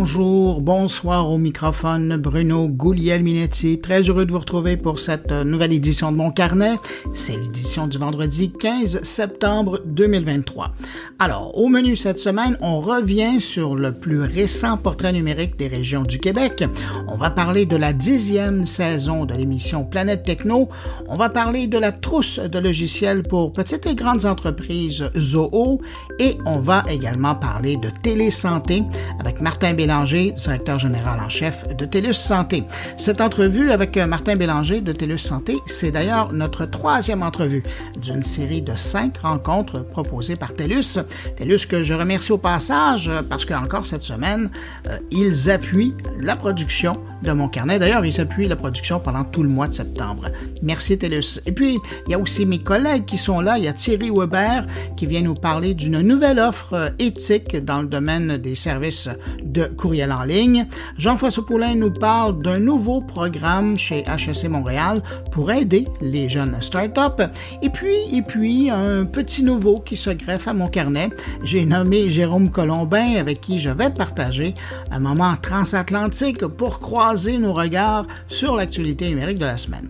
bonjour, bonsoir au microphone Bruno Gouliel-Minetti. Très heureux de vous retrouver pour cette nouvelle édition de mon carnet. C'est l'édition du vendredi 15 septembre 2023. Alors, au menu cette semaine, on revient sur le plus récent portrait numérique des régions du Québec. On va parler de la dixième saison de l'émission Planète Techno. On va parler de la trousse de logiciels pour petites et grandes entreprises Zoho. Et on va également parler de télésanté avec Martin Bélanger, directeur général en chef de TELUS Santé. Cette entrevue avec euh, Martin Bélanger de TELUS Santé, c'est d'ailleurs notre troisième entrevue d'une série de cinq rencontres proposées par TELUS. TELUS que je remercie au passage euh, parce qu'encore cette semaine, euh, ils appuient la production de mon carnet. D'ailleurs, ils appuient la production pendant tout le mois de septembre. Merci TELUS. Et puis, il y a aussi mes collègues qui sont là. Il y a Thierry Weber qui vient nous parler d'une nouvelle offre éthique dans le domaine des services de courriel en ligne. Jean-François Poulain nous parle d'un nouveau programme chez HEC Montréal pour aider les jeunes startups. Et puis, et puis, un petit nouveau qui se greffe à mon carnet. J'ai nommé Jérôme Colombin avec qui je vais partager un moment transatlantique pour croiser nos regards sur l'actualité numérique de la semaine.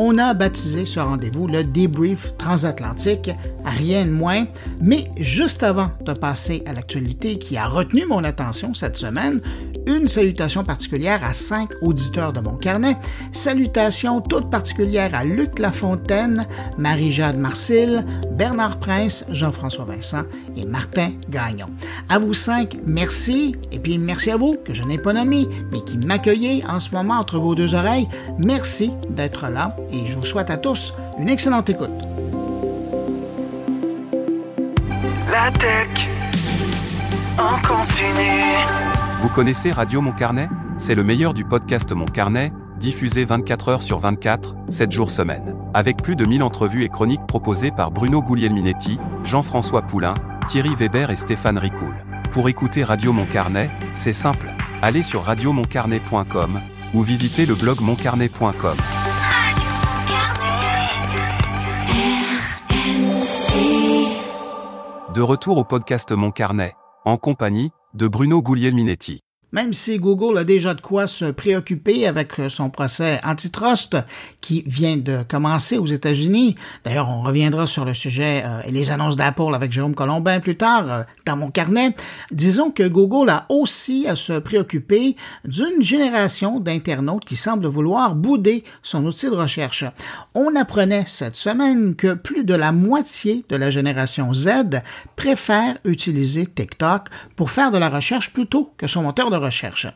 On a baptisé ce rendez-vous le débrief transatlantique, rien de moins, mais juste avant de passer à l'actualité qui a retenu mon attention cette semaine, une salutation particulière à cinq auditeurs de mon carnet. Salutations toutes particulières à Luc Lafontaine, Marie-Jade Marcille, Bernard Prince, Jean-François Vincent et Martin Gagnon. À vous cinq, merci. Et puis merci à vous, que je n'ai pas nommé, mais qui m'accueillez en ce moment entre vos deux oreilles. Merci d'être là et je vous souhaite à tous une excellente écoute. La tech. Vous connaissez Radio Mon Carnet? C'est le meilleur du podcast Mon Carnet, diffusé 24 heures sur 24, 7 jours semaine. Avec plus de 1000 entrevues et chroniques proposées par Bruno Guglielminetti, Jean-François Poulain, Thierry Weber et Stéphane Ricoul. Pour écouter Radio Mon Carnet, c'est simple. Allez sur radiomoncarnet.com ou visitez le blog moncarnet.com. De retour au podcast Mon Carnet, en compagnie de Bruno Guglielminetti. Même si Google a déjà de quoi se préoccuper avec son procès antitrust qui vient de commencer aux États-Unis, d'ailleurs on reviendra sur le sujet euh, et les annonces d'Apple avec Jérôme Colombin plus tard euh, dans mon carnet, disons que Google a aussi à se préoccuper d'une génération d'internautes qui semble vouloir bouder son outil de recherche. On apprenait cette semaine que plus de la moitié de la génération Z préfère utiliser TikTok pour faire de la recherche plutôt que son moteur de recherche.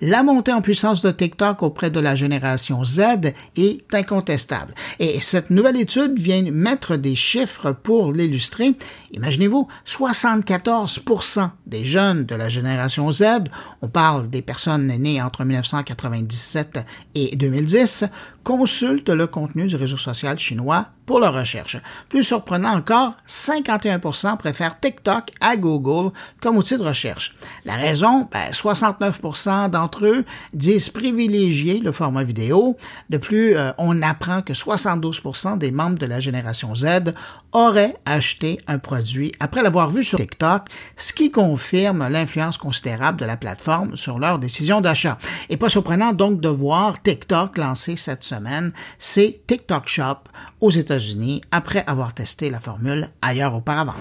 La montée en puissance de TikTok auprès de la génération Z est incontestable. Et cette nouvelle étude vient mettre des chiffres pour l'illustrer. Imaginez-vous, 74% des jeunes de la génération Z, on parle des personnes nées entre 1997 et 2010, consultent le contenu du réseau social chinois pour leur recherche. Plus surprenant encore, 51% préfèrent TikTok à Google comme outil de recherche. La raison, ben, 69% d'entre eux disent privilégier le format vidéo. De plus, euh, on apprend que 72% des membres de la génération Z auraient acheté un produit après l'avoir vu sur TikTok, ce qui confirme l'influence considérable de la plateforme sur leur décision d'achat. Et pas surprenant donc de voir TikTok lancer cette semaine c'est TikTok Shop aux États-Unis après avoir testé la formule ailleurs auparavant.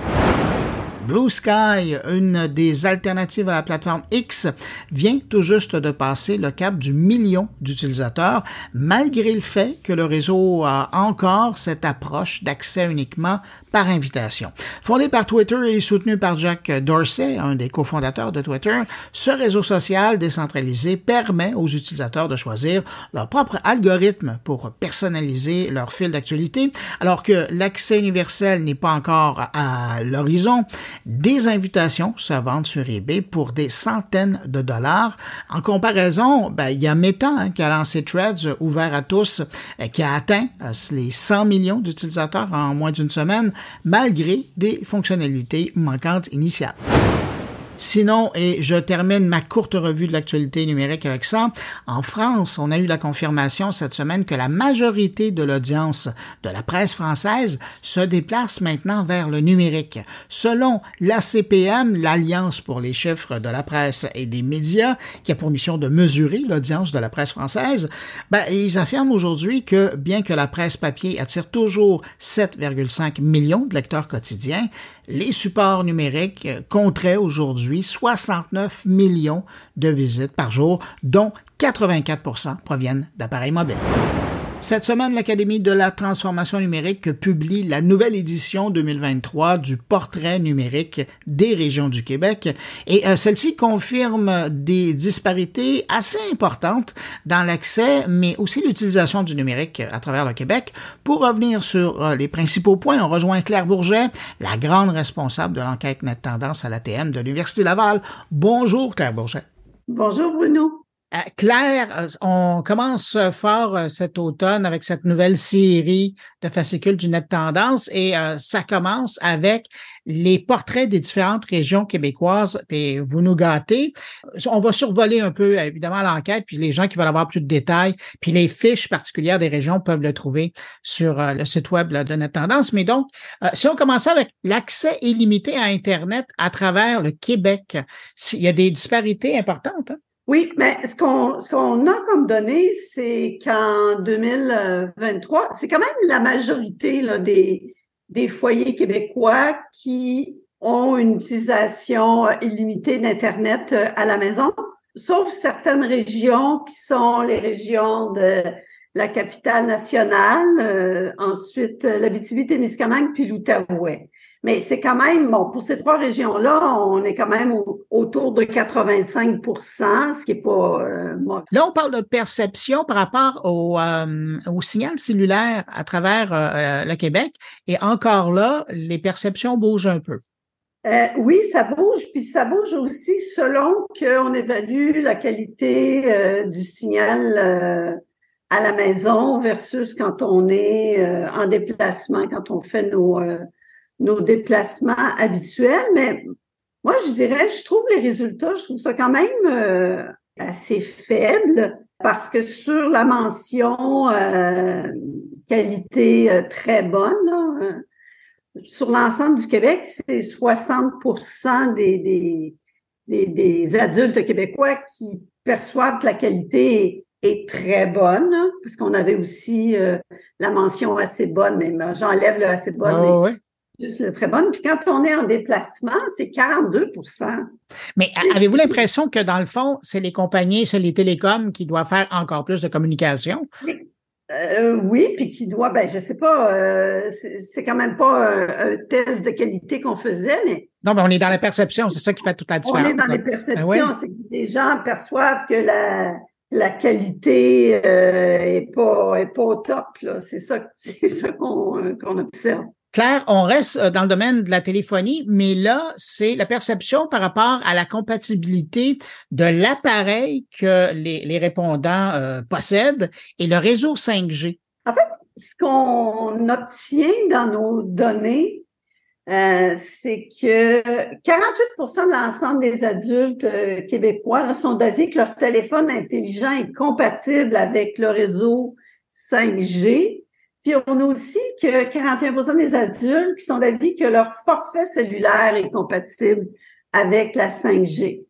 Blue Sky, une des alternatives à la plateforme X, vient tout juste de passer le cap du million d'utilisateurs, malgré le fait que le réseau a encore cette approche d'accès uniquement par invitation. Fondé par Twitter et soutenu par Jack Dorsey, un des cofondateurs de Twitter, ce réseau social décentralisé permet aux utilisateurs de choisir leur propre algorithme pour personnaliser leur fil d'actualité, alors que l'accès universel n'est pas encore à l'horizon. Des invitations se vendent sur eBay pour des centaines de dollars. En comparaison, ben, il y a Meta hein, qui a lancé Threads ouvert à tous, euh, qui a atteint euh, les 100 millions d'utilisateurs en moins d'une semaine malgré des fonctionnalités manquantes initiales. Sinon, et je termine ma courte revue de l'actualité numérique avec ça, en France, on a eu la confirmation cette semaine que la majorité de l'audience de la presse française se déplace maintenant vers le numérique. Selon l'ACPM, l'Alliance pour les chiffres de la presse et des médias, qui a pour mission de mesurer l'audience de la presse française, ben, ils affirment aujourd'hui que bien que la presse papier attire toujours 7,5 millions de lecteurs quotidiens, les supports numériques compteraient aujourd'hui 69 millions de visites par jour, dont 84% proviennent d'appareils mobiles. Cette semaine, l'Académie de la transformation numérique publie la nouvelle édition 2023 du portrait numérique des régions du Québec et euh, celle-ci confirme des disparités assez importantes dans l'accès, mais aussi l'utilisation du numérique à travers le Québec. Pour revenir sur euh, les principaux points, on rejoint Claire Bourget, la grande responsable de l'enquête Net Tendance à l'ATM de l'Université Laval. Bonjour Claire Bourget. Bonjour Bruno. Euh, Claire, euh, on commence fort euh, cet automne avec cette nouvelle série de fascicules du Net Tendance et ça commence avec les portraits des différentes régions québécoises. Et vous nous gâtez. On va survoler un peu évidemment l'enquête, puis les gens qui veulent avoir plus de détails, puis les fiches particulières des régions peuvent le trouver sur le site web de Net Tendance. Mais donc, si on commence avec l'accès illimité à Internet à travers le Québec, il y a des disparités importantes. Hein? Oui, mais ce qu'on ce qu'on a comme données, c'est qu'en 2023, c'est quand même la majorité là, des, des foyers québécois qui ont une utilisation illimitée d'Internet euh, à la maison, sauf certaines régions qui sont les régions de la capitale nationale, euh, ensuite l'Abitibi-Témiscamingue puis l'Outaouais. Mais c'est quand même, bon, pour ces trois régions-là, on est quand même autour de 85% ce qui est pas euh, Là, on parle de perception par rapport au, euh, au signal cellulaire à travers euh, le Québec. Et encore là, les perceptions bougent un peu. oui, ça bouge, puis ça bouge aussi selon qu'on évalue la qualité du signal à la maison versus quand on est en déplacement, quand on fait nos nos déplacements habituels, mais moi, je dirais, je trouve les résultats, je trouve ça quand même euh, assez faible parce que sur la mention euh, qualité euh, très bonne, sur l'ensemble du Québec, c'est 60% des, des, des, adultes québécois qui perçoivent que la qualité est, très bonne, parce qu'on avait aussi la mention assez bonne, mais j'enlève le assez bonne. Ah juste très bonne. Puis quand on est en déplacement, c'est 42% Mais avez-vous l'impression que dans le fond, c'est les compagnies, c'est les télécoms qui doivent faire encore plus de communication? Euh, oui, puis qui doit, ben je sais pas, euh, c'est quand même pas un, test de qualité qu'on faisait, mais non, mais on est dans la perception, c'est ça qui fait toute la différence. On est dans les perceptions, c'est que les gens perçoivent que la la qualité euh, est pas est pas au top C'est ça, c'est ça qu'on qu'on observe. Claire, on reste euh, dans le domaine de la téléphonie, mais là, c'est la perception par rapport à la compatibilité de l'appareil que les, répondants euh, possèdent et le réseau 5G. En fait, ce qu'on obtient dans nos données, euh, c'est que 48% de l'ensemble des adultes québécois sont d'avis que leur téléphone intelligent est compatible avec le réseau 5G puis on a aussi que 41 des adultes qui sont d'avis que leur forfait cellulaire est compatible avec la 5G.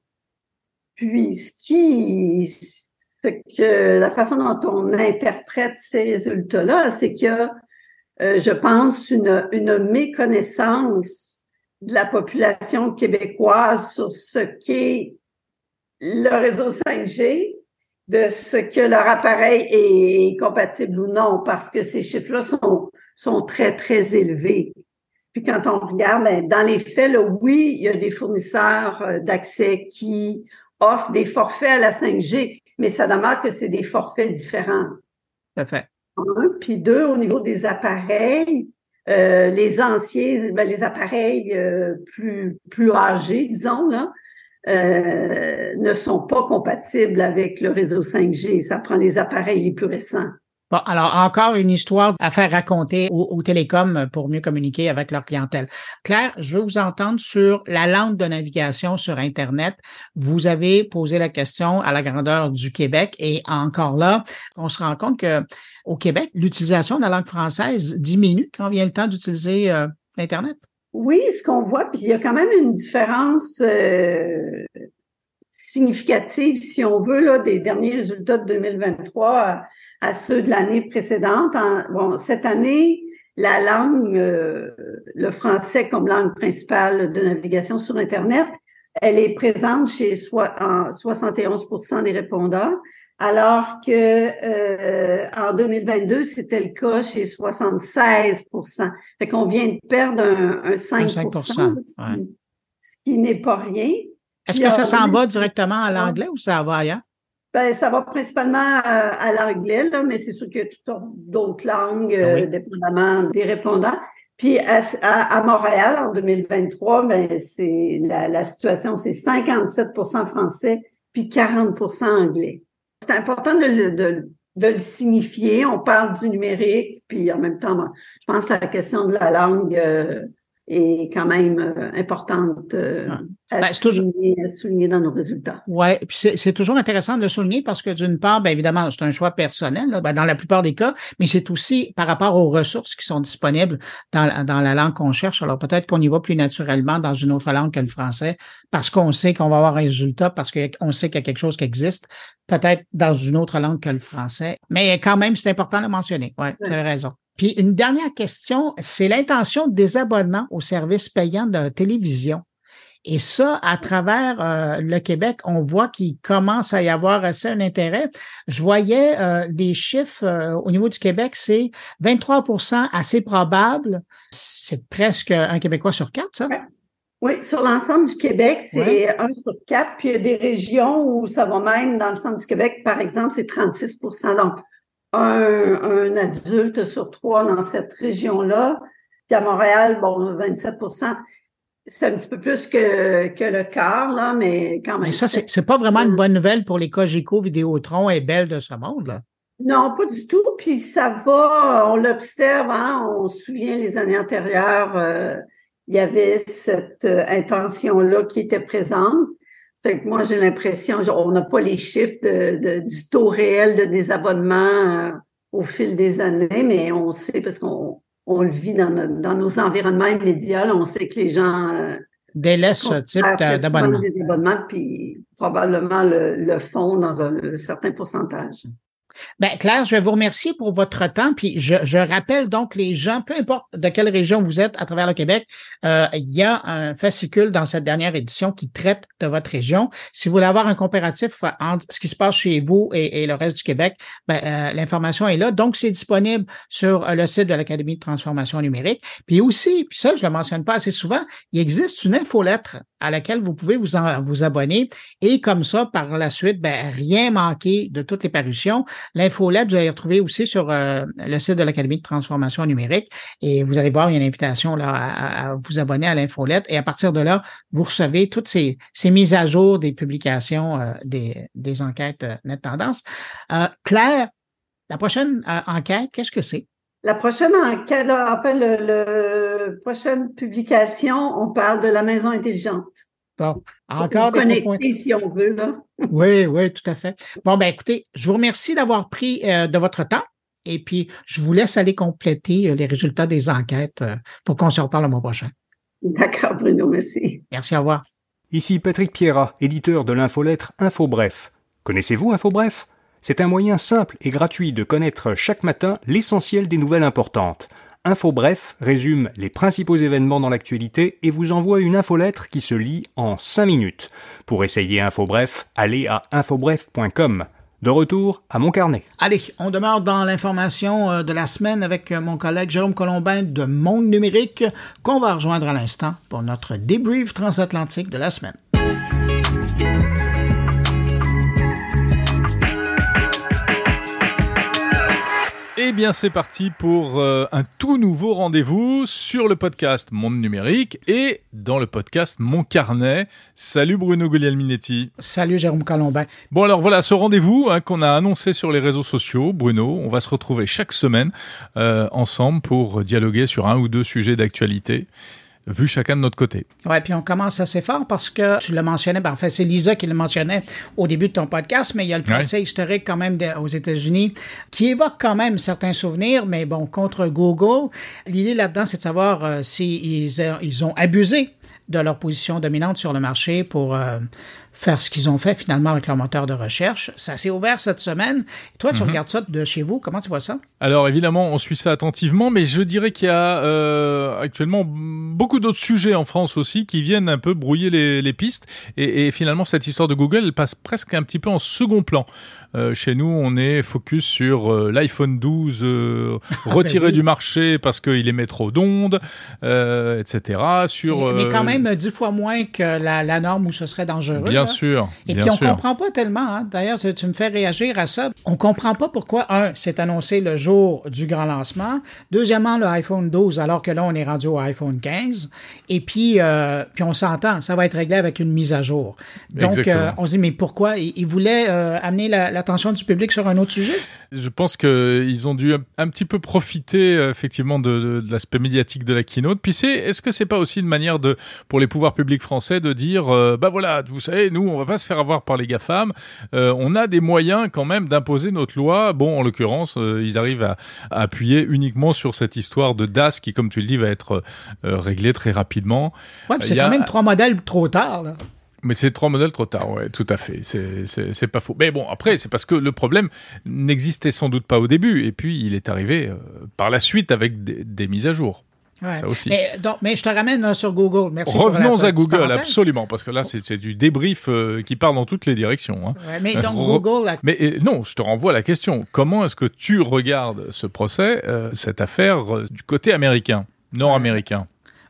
Puis ce qui que la façon dont on interprète ces résultats-là, c'est qu'il y a, euh, je pense, une, une méconnaissance de la population québécoise sur ce qu'est le réseau 5G, de ce que leur appareil est compatible ou non, parce que ces chiffres-là sont, sont très, très élevés. Puis quand on regarde, ben, dans les faits, là, oui, il y a des fournisseurs euh, d'accès qui offrent des forfaits à la 5G, mais ça demeure que c'est des forfaits différents. Tout fait. puis deux, au niveau des appareils, euh, les anciens, ben, les appareils euh, plus plus âgés, disons là, euh, ne sont pas compatibles avec le réseau 5G. Ça prend les appareils les plus récents. Bon, alors encore une histoire à faire raconter aux, télécoms pour mieux communiquer avec leur clientèle. Claire, je veux vous entendre sur la langue de navigation sur Internet. Vous avez posé la question à la grandeur du Québec et encore là, on se rend compte que au Québec, l'utilisation de la langue française diminue quand vient le temps d'utiliser euh, Internet. Oui, ce qu'on voit, puis il y a quand même une différence euh, significative, si on veut, là, des derniers résultats de 2023 à ceux de l'année précédente. bon, cette année, la langue, euh, le français comme langue principale de navigation sur Internet, elle est présente chez en 71% des répondants, alors que euh, en 2022, c'était le cas chez 76% Fait qu'on vient de perdre un, 5, 5 ce qui n'est pas rien. Est-ce que ça s'en va directement à l'anglais ou ça va ailleurs? Ben, ça va principalement à, l'anglais, là, mais c'est sûr qu'il y a toutes sortes d'autres langues, ah euh, dépendamment des répondants. Puis à, Montréal, en 2023, ben, c'est la, la situation, c'est 57% français, puis 40% anglais. C'est important de le, de, de le signifier. On parle du numérique, puis en même temps, je pense que la question de la langue euh, est quand même euh, importante euh, à, ben, souligner, dans nos résultats. Oui, puis c'est toujours intéressant de le souligner parce que d'une part, bien évidemment, c'est un choix personnel ben, dans la plupart des cas, mais c'est aussi par rapport aux ressources qui sont disponibles dans, dans la langue qu'on cherche. Alors peut-être qu'on y va plus naturellement dans une autre langue que le français parce qu'on sait qu'on va avoir un résultat, parce qu'on sait qu'il y a quelque chose qui existe, peut-être dans une autre langue que le français. Mais quand même, c'est important de le mentionner. Oui, ouais. vous avez raison. Puis une dernière question, c'est l'intention de désabonnement aux services payants de télévision. Et ça, à travers euh, le Québec, on voit qu'il commence à y avoir assez un intérêt. Je voyais euh, des chiffres euh, au niveau du Québec, c'est 23% assez probable. C'est presque un Québécois sur quatre, ça? Oui, sur l'ensemble du Québec, c'est un sur quatre. Puis il y a des régions où ça va même dans le centre du Québec, par exemple, c'est 36% Donc, un, adulte sur trois dans cette région-là. Puis à Montréal, bon, 27% c'est un petit peu plus que, que le quart, là, mais quand même. Mais ça, c'est pas vraiment une bonne nouvelle pour les Cogeco, Vidéotron et Belle de ce monde, là. Non, pas du tout. Puis ça va, on l'observe, hein, on se souvient les années antérieures, euh, il y avait cette euh, intention-là qui était présente. Fait que moi, j'ai l'impression, on n'a pas les chiffres de, du taux réel de désabonnement euh, au fil des années, mais on sait parce qu'on on le vit dans, dans nos environnements immédiats, on sait que les gens euh, délaissent ce type d'abonnement. Des abonnements, puis probablement le, le font dans un certain pourcentage. Ben, Claire, je vais vous remercier pour votre temps. Puis je, je, rappelle donc les gens, peu importe de quelle région vous êtes à travers le Québec, euh, il y a un fascicule dans cette dernière édition qui traite de votre région. Si vous voulez avoir un comparatif entre ce qui se passe chez vous et, et le reste du Québec, ben, euh, l'information est là. Donc, c'est disponible sur euh, le site de l'Académie de transformation numérique. Puis aussi, puis ça, je le mentionne pas assez souvent, il existe une infolettre à laquelle vous pouvez vous, en, vous abonner et comme ça, par la suite, ben, rien manquer de toutes les parutions. L'infolette, vous allez retrouver aussi sur euh, le site de l'Académie de transformation numérique et vous allez voir, il y a une invitation là, à, vous abonner à l'infolette et à partir de là, vous recevez toutes ces, ces mises à jour des publications euh, des, des enquêtes euh, Net Tendance. Claire, la prochaine enquête, qu'est-ce que c'est? La prochaine enquête, là, en fait, le, prochaine publication, on parle de la maison intelligente. Bon, encore des points. si on veut, là. oui, oui, tout à fait. Bon, ben écoutez, je vous remercie d'avoir pris euh, de votre temps et puis je vous laisse aller compléter euh, les résultats des enquêtes euh, pour qu'on se reparle le mois prochain. D'accord, Bruno, merci. Merci, au revoir. Ici Patrick Pierrat, éditeur de l'infolettre InfoBref. Connaissez-vous InfoBref? C'est un moyen simple et gratuit de connaître chaque matin l'essentiel des nouvelles importantes. Info Bref résume les principaux événements dans l'actualité et vous envoie une infolettre qui se lit en 5 minutes. Pour essayer Info Bref, allez à infobref.com. De retour à mon carnet. Allez, on demeure dans l'information euh, de la semaine avec euh, mon collègue Jérôme Colombin de Monde Numérique qu'on va rejoindre à l'instant pour notre débrief transatlantique de la semaine. Eh bien, c'est parti pour euh, un tout nouveau rendez-vous sur le podcast Monde Numérique et dans le podcast Mon Carnet. Salut Bruno Guglielminetti. Salut Jérôme Colombin. Bon, alors voilà, ce rendez-vous hein, qu'on a annoncé sur les réseaux sociaux, Bruno, on va se retrouver chaque semaine euh, ensemble pour dialoguer sur un ou deux sujets d'actualité vu chacun de notre côté. Ouais, puis on commence assez fort parce que tu le mentionnais, ben, en fait, c'est Lisa qui le mentionnait au début de ton podcast, mais il y a le passé historique quand même aux États-Unis qui évoque quand même certains souvenirs, mais bon, contre Google, l'idée là-dedans, c'est de savoir euh, s'ils ils ont abusé de leur position dominante sur le marché pour euh, faire ce qu'ils ont fait finalement avec leur moteur de recherche. Ça s'est ouvert cette semaine. Toi, tu mhm. regardes ça de chez vous. Comment tu vois ça? Alors évidemment, on suit ça attentivement, mais je dirais qu'il y a euh, actuellement beaucoup d'autres sujets en France aussi qui viennent un peu brouiller les, les pistes. Et, et, finalement, cette histoire de Google, elle passe presque un petit peu en second plan. Euh, chez nous, on est focus sur euh, l'iPhone 12 euh, ah, ben retiré du marché parce qu'il émet trop d'ondes, etc. Sur, mais, quand même dix fois moins que la, la norme où ce serait dangereux. Bien sûr. Et puis on comprend pas tellement. Hein. D'ailleurs, tu, me fais réagir à ça. On comprend pas pourquoi un, c'est annoncé le jour du grand lancement. Deuxièmement, le iPhone 12, alors que là on est rendu au iPhone 15. Et puis, puis on s'entend, ça va être réglé avec une mise à jour. Donc, on se dit mais pourquoi? Il, voulait amener la l'attention du public sur un autre sujet? Je pense qu'ils ont dû un, petit peu profiter euh, effectivement de, de, l'aspect médiatique de la keynote. Puis c'est, est-ce que c'est pas aussi une manière de, pour les pouvoirs publics français de dire, euh, bah voilà, vous savez, nous on va pas se faire avoir par les GAFAM, euh, on a des moyens quand même d'imposer notre loi. Bon, en l'occurrence, ils arrivent à, à, appuyer uniquement sur cette histoire de DAS qui, comme tu le dis, va être réglée très rapidement. Ouais, c'est quand même trois modèles trop tard. Là. Mais c'est trois modèles trop tard, ouais, tout à fait. C'est pas faux. Mais bon, après, c'est parce que le problème n'existait sans doute pas au début, et puis il est arrivé euh, par la suite avec des, mises à jour. Ça aussi. Mais, donc, mais, je te ramène euh, sur Google. Merci Revenons à Google, absolument, parce que là, c'est du débrief euh, qui part dans toutes les directions. Hein. mais donc Google. Mais non, je te renvoie à la question. Comment est-ce que tu regardes ce procès, cette affaire du côté américain, nord-américain?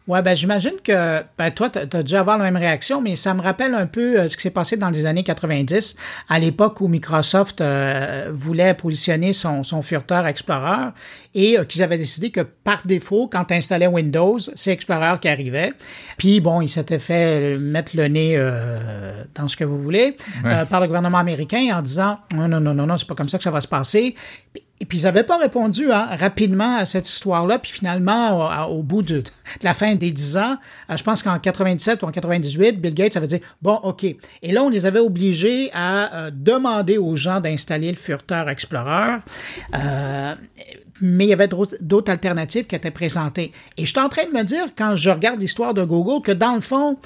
Ouais, ben j'imagine que ben, toi, tu as dû avoir la même réaction, mais ça me rappelle un peu euh, ce qui s'est passé dans les années 90, à l'époque où Microsoft euh, voulait positionner son, son Furteur Explorer et euh, qu'ils avaient décidé que par défaut, quand tu installais Windows, c'est Explorer qui arrivait. Puis bon, ils s'étaient fait mettre le nez dans ce que vous voulez par le gouvernement américain en disant non, non, non, non, non, c'est pas comme ça que ça va se passer. Et puis, ils n'avaient pas répondu hein, rapidement à cette histoire-là. Puis finalement, au, bout de, la fin des dix ans, euh, je pense qu'en 97 ou en 98, Bill Gates avait dit, bon, OK. Et là, on les avait obligés à euh, demander aux gens d'installer le Furteur Explorer. Euh, mais il y avait d'autres alternatives qui étaient présentées. Et je suis en train de me dire, quand je regarde l'histoire de Google, que dans le fond,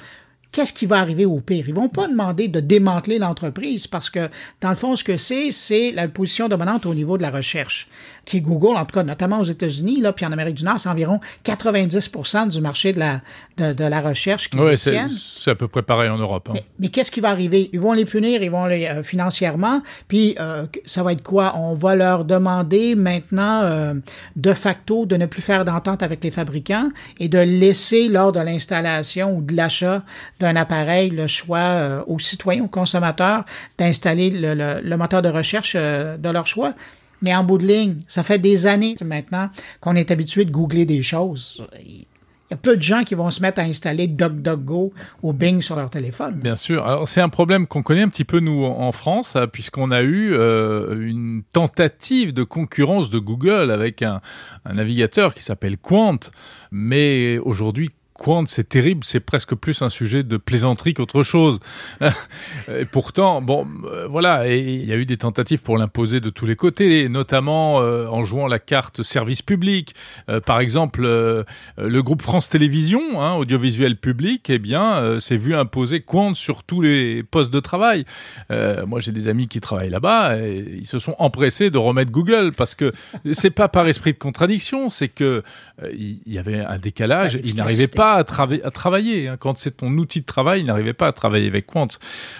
qu'est-ce qui va arriver au pire? Ils vont pas demander de démanteler l'entreprise parce que, dans le fond, ce que c'est, c'est la position dominante au niveau de la recherche qui est Google, en tout cas, notamment aux États-Unis, là, puis en Amérique du Nord, c'est environ 90% du marché de la, de, de la recherche qui c'est, c'est à peu près pareil en Europe. Hein. Mais, qu'est-ce qui va arriver? Ils vont les punir, ils vont les euh, financièrement, puis euh, ça va être quoi? On va leur demander maintenant, euh, de facto, de ne plus faire d'entente avec les fabricants et de laisser, lors de l'installation ou de l'achat d'un appareil, le choix aux citoyens, aux consommateurs, d'installer le, moteur de recherche de leur choix. Mais en bout de ligne, ça fait des années maintenant qu'on est habitué de googler des choses. Il y a peu de gens qui vont se mettre à installer DuckDuckGo ou Bing sur leur téléphone. Bien sûr. Alors, c'est un problème qu'on connaît un petit peu, nous, en France, hein, puisqu'on a eu euh, une tentative de concurrence de Google avec un, un navigateur qui s'appelle Quant. Mais aujourd'hui, Quant, c'est terrible, c'est presque plus un sujet de plaisanterie qu'autre chose. et pourtant, bon, euh, voilà, il y a eu des tentatives pour l'imposer de tous les côtés, notamment euh, en jouant la carte service public. Euh, par exemple, le groupe France Télévisions, hein, audiovisuel public, eh bien, s'est vu imposer Quant sur tous les postes de travail. moi, j'ai des amis qui travaillent là-bas, et ils se sont empressés de remettre Google parce que c'est pas par esprit de contradiction, c'est que il y avait un décalage, ils n'arrivaient pas à, travailler. Hein. Quand c'est ton outil de travail, il n'arrivait pas à travailler avec Quant.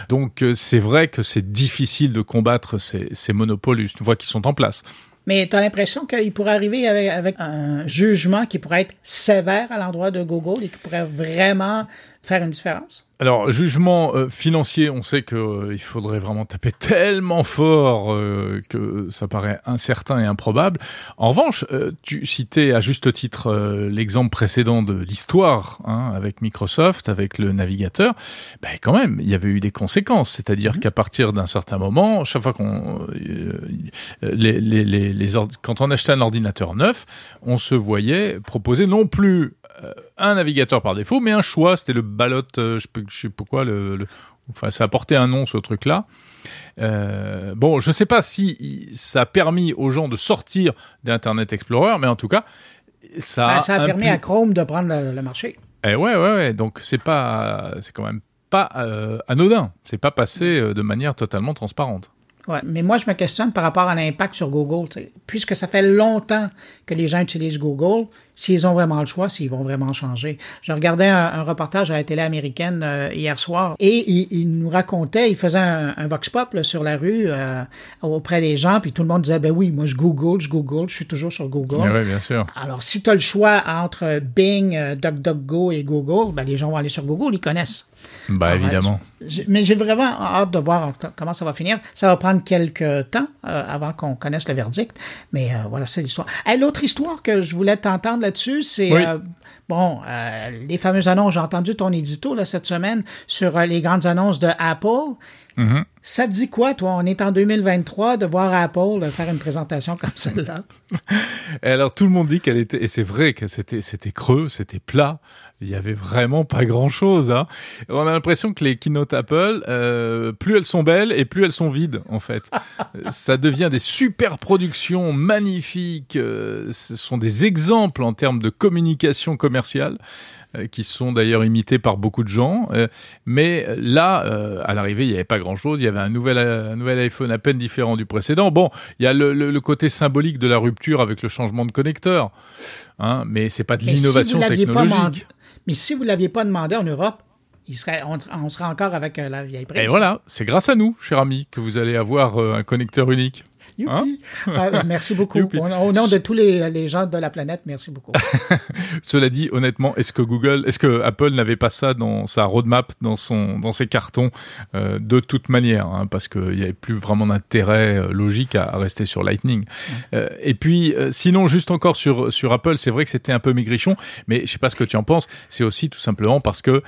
Donc euh, c'est vrai que c'est difficile de combattre ces, monopoles une fois qu'ils sont en place. Mais tu as l'impression qu'il pourrait arriver avec, un jugement qui pourrait être sévère à l'endroit de Google et qui pourrait vraiment faire une différence? Alors, jugement euh, financier, on sait qu'il euh, faudrait vraiment taper tellement fort euh, que ça paraît incertain et improbable. En revanche, euh, tu citais à juste titre l'exemple précédent de l'histoire hein, avec Microsoft, avec le navigateur. Ben, quand même, il y avait eu des conséquences. C'est-à-dire qu'à partir d'un certain moment, chaque fois qu'on, les, les, les, quand on achetait un ordinateur neuf, on se voyait proposer non plus un navigateur par défaut, mais un choix. C'était le ballot, euh, je sais pas- je sais pas pourquoi, le, le- enfin, ça a porté un nom ce truc-là. Euh, bon, je sais pas si ça a permis aux gens de sortir d'Internet Explorer, mais en tout cas, ça, Ben, ça a permis à Chrome de prendre le, le marché. Eh ouais, ouais, ouais. Donc c'est pas, c'est quand même pas euh, anodin. C'est pas passé euh, de manière totalement transparente. Ouais, mais moi, je me questionne par rapport à l'impact sur Google. Puisque ça fait longtemps que les gens utilisent Google, s'ils ont vraiment le choix, s'ils vont vraiment changer. Je regardais un, un reportage à la télé américaine euh, hier soir et il, il nous racontait, il faisait un, un vox pop là, sur la rue euh, auprès des gens, puis tout le monde disait, ben oui, moi je Google, je Google, je suis toujours sur Google. Ouais, bien sûr. Alors, si tu as le choix entre Bing, euh, DuckDuckGo et Google, ben, les gens vont aller sur Google, ils connaissent. Bah Ouais, évidemment. Mais j'ai vraiment hâte de voir co- comment ça va finir. Ça va prendre quelques temps euh, avant qu'on connaisse le verdict. Mais voilà, c'est l'histoire. Hey, L'autre histoire que je voulais t'entendre là-dessus, c'est Oui. euh, bon, euh, les fameuses annonces. J'ai entendu ton édito là, cette semaine sur euh, les grandes annonces de Apple. Mhm. Ça te dit quoi, toi? On est en 2023 de voir Apple faire une présentation comme celle-là. Alors tout le monde dit qu'elle était, et c'est vrai que c'était, c'était creux, c'était plat. Il y avait vraiment pas grand chose. Hein. On a l'impression que les keynote Apple, euh, plus elles sont belles et plus elles sont vides en fait. Ça devient des super productions magnifiques. euh, ce sont des exemples en termes de communication commerciale euh, qui sont d'ailleurs imités par beaucoup de gens. Mais là, à l'arrivée, il n'y avait pas grand-chose. Il y avait un nouvel, euh, un nouvel iPhone à peine différent du précédent. Bon, il y a le, le- le côté symbolique de la rupture avec le changement de connecteur, hein, mais c'est pas de si l'innovation technologique. Mais si vous ne l'aviez pas demandé en Europe, il serait, on, on serait encore avec euh, la vieille prise. Et voilà, c'est grâce à nous, cher ami, que vous allez avoir euh, un connecteur unique. Youpi. Ah, bah, merci beaucoup. Youpi. Au, nom de tous les, les gens de la planète, merci beaucoup. Cela dit, honnêtement, est-ce que Google, est-ce que Apple n'avait pas ça dans sa roadmap, dans son, dans ses cartons, euh, de toute manière, hein, parce qu'il n'y avait plus vraiment d'intérêt euh, logique à, à rester sur Lightning. Euh, et puis, euh, sinon, juste encore sur sur Apple, c'est vrai que c'était un peu maigrichon, mais je sais pas ce que tu en penses. C'est aussi tout simplement parce que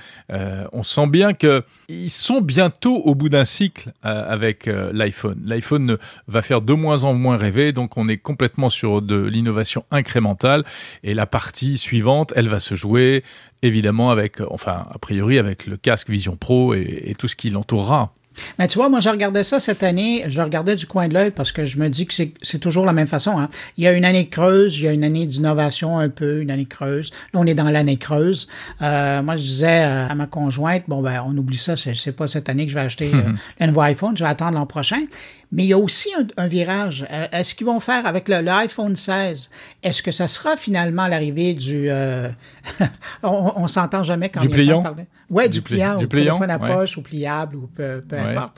on sent bien que ils sont bientôt au bout d'un cycle avec l'iPhone. L'iPhone ne- va faire de moins en moins rêver, donc on est complètement sur de l'innovation incrémentale. Et la partie suivante, elle va se jouer évidemment avec, enfin, a priori avec le casque Vision Pro et, et tout ce qui l'entourera. Mais tu vois, moi, je regardais ça cette année, je regardais du coin de l'œil parce que je me dis que c'est c'est toujours la même façon. Hein. Il y a une année creuse, il y a une année d'innovation un peu, une année creuse. Là, on est dans l'année creuse. Euh, moi, je disais euh, à ma conjointe, bon, ben, on oublie ça, c'est c'est pas cette année que je vais acheter euh, le nouveau iPhone, je vais attendre l'an prochain. Mais il y a aussi un, un virage. Euh, Est-ce qu'ils vont faire avec le, le iPhone 16? Est-ce que ça sera finalement l'arrivée du... euh, on on s'entend jamais quand Du il y a pliant? Ouais, du, Du pli- pliant, du ou pliant, téléphone à ouais. poche, ou pliable, ou peu, peu Ouais. importe.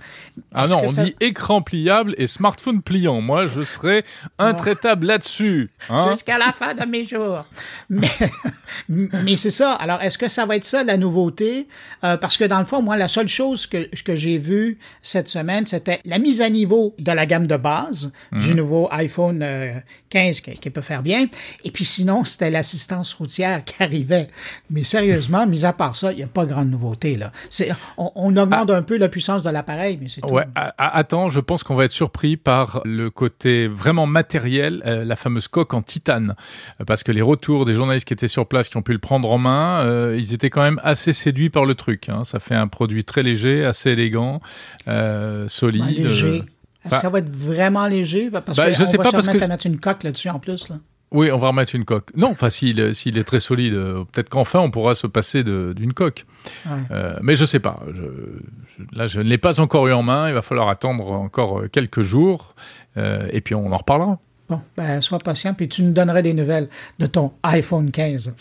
Ah non, on ça- dit écran pliable et smartphone pliant. Moi, je serais intraitable là-dessus. hein. jusqu'à la fin de mes jours. Mais, mais c'est ça. Alors, est-ce que ça va être ça, la nouveauté? Euh, parce que dans le fond, moi, la seule chose que, que j'ai vue cette semaine, c'était la mise à niveau de la gamme de base du nouveau iPhone euh, 15 qui, qui peut faire bien. Et puis sinon, c'était l'assistance routière qui arrivait. Mais sérieusement, mis à part ça, il n'y a pas grande nouveauté. Là. C'est, on, on augmente un peu la puissance de l'appareil, mais c'est tout. Ouais, attends, je pense qu'on va être surpris par le côté vraiment matériel, euh, la fameuse coque en titane. Euh, Parce que les retours des journalistes qui étaient sur place, qui ont pu le prendre en main, euh, ils étaient quand même assez séduits par le truc. hein. Ça fait un produit très léger, assez élégant, euh, solide. Ben, léger. Est-ce bah- qu'elle va être vraiment léger? Parce Bah, que je on sais va pas, se parce que- mettre une coque là-dessus en plus. Là. Oui, on va remettre une coque. Non, enfin, s'il est- s'il est très solide, euh, peut-être qu'enfin on pourra se passer de- d'une coque. Ouais. Euh, mais je sais pas. Je, je- là, je ne l'ai pas encore eu en main. Il va falloir attendre encore euh, quelques jours. Euh, et puis on en reparlera. Bon, ben, sois patient, puis tu nous donneras des nouvelles de ton iPhone 15.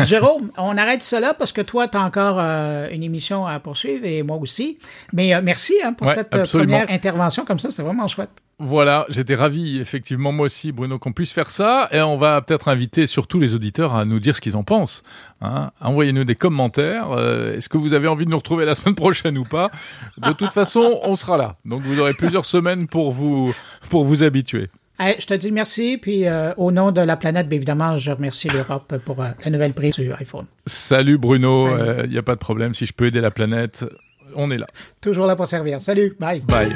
Euh, Jérôme, on arrête cela parce que toi, tu as encore euh, une émission à poursuivre et moi aussi. Mais euh, merci hein, pour Ouais, cette absolument. première intervention comme ça, c'était vraiment chouette. Voilà, j'étais ravi, effectivement, moi aussi, Bruno, qu'on puisse faire ça. Et on va peut-être inviter surtout les auditeurs à nous dire ce qu'ils en pensent. hein. Envoyez-nous des commentaires. Euh, Est-ce que vous avez envie de nous retrouver la semaine prochaine ou pas? De toute façon, on sera là. Donc vous aurez plusieurs semaines pour vous, pour vous habituer. Hey, je te dis merci, puis euh, au nom de la planète, bien évidemment, je remercie l'Europe pour euh, la nouvelle prise du iPhone. Salut Bruno, il n'y a pas de problème. Si je peux aider la planète, on est là. Toujours là pour servir. Salut, bye. Bye.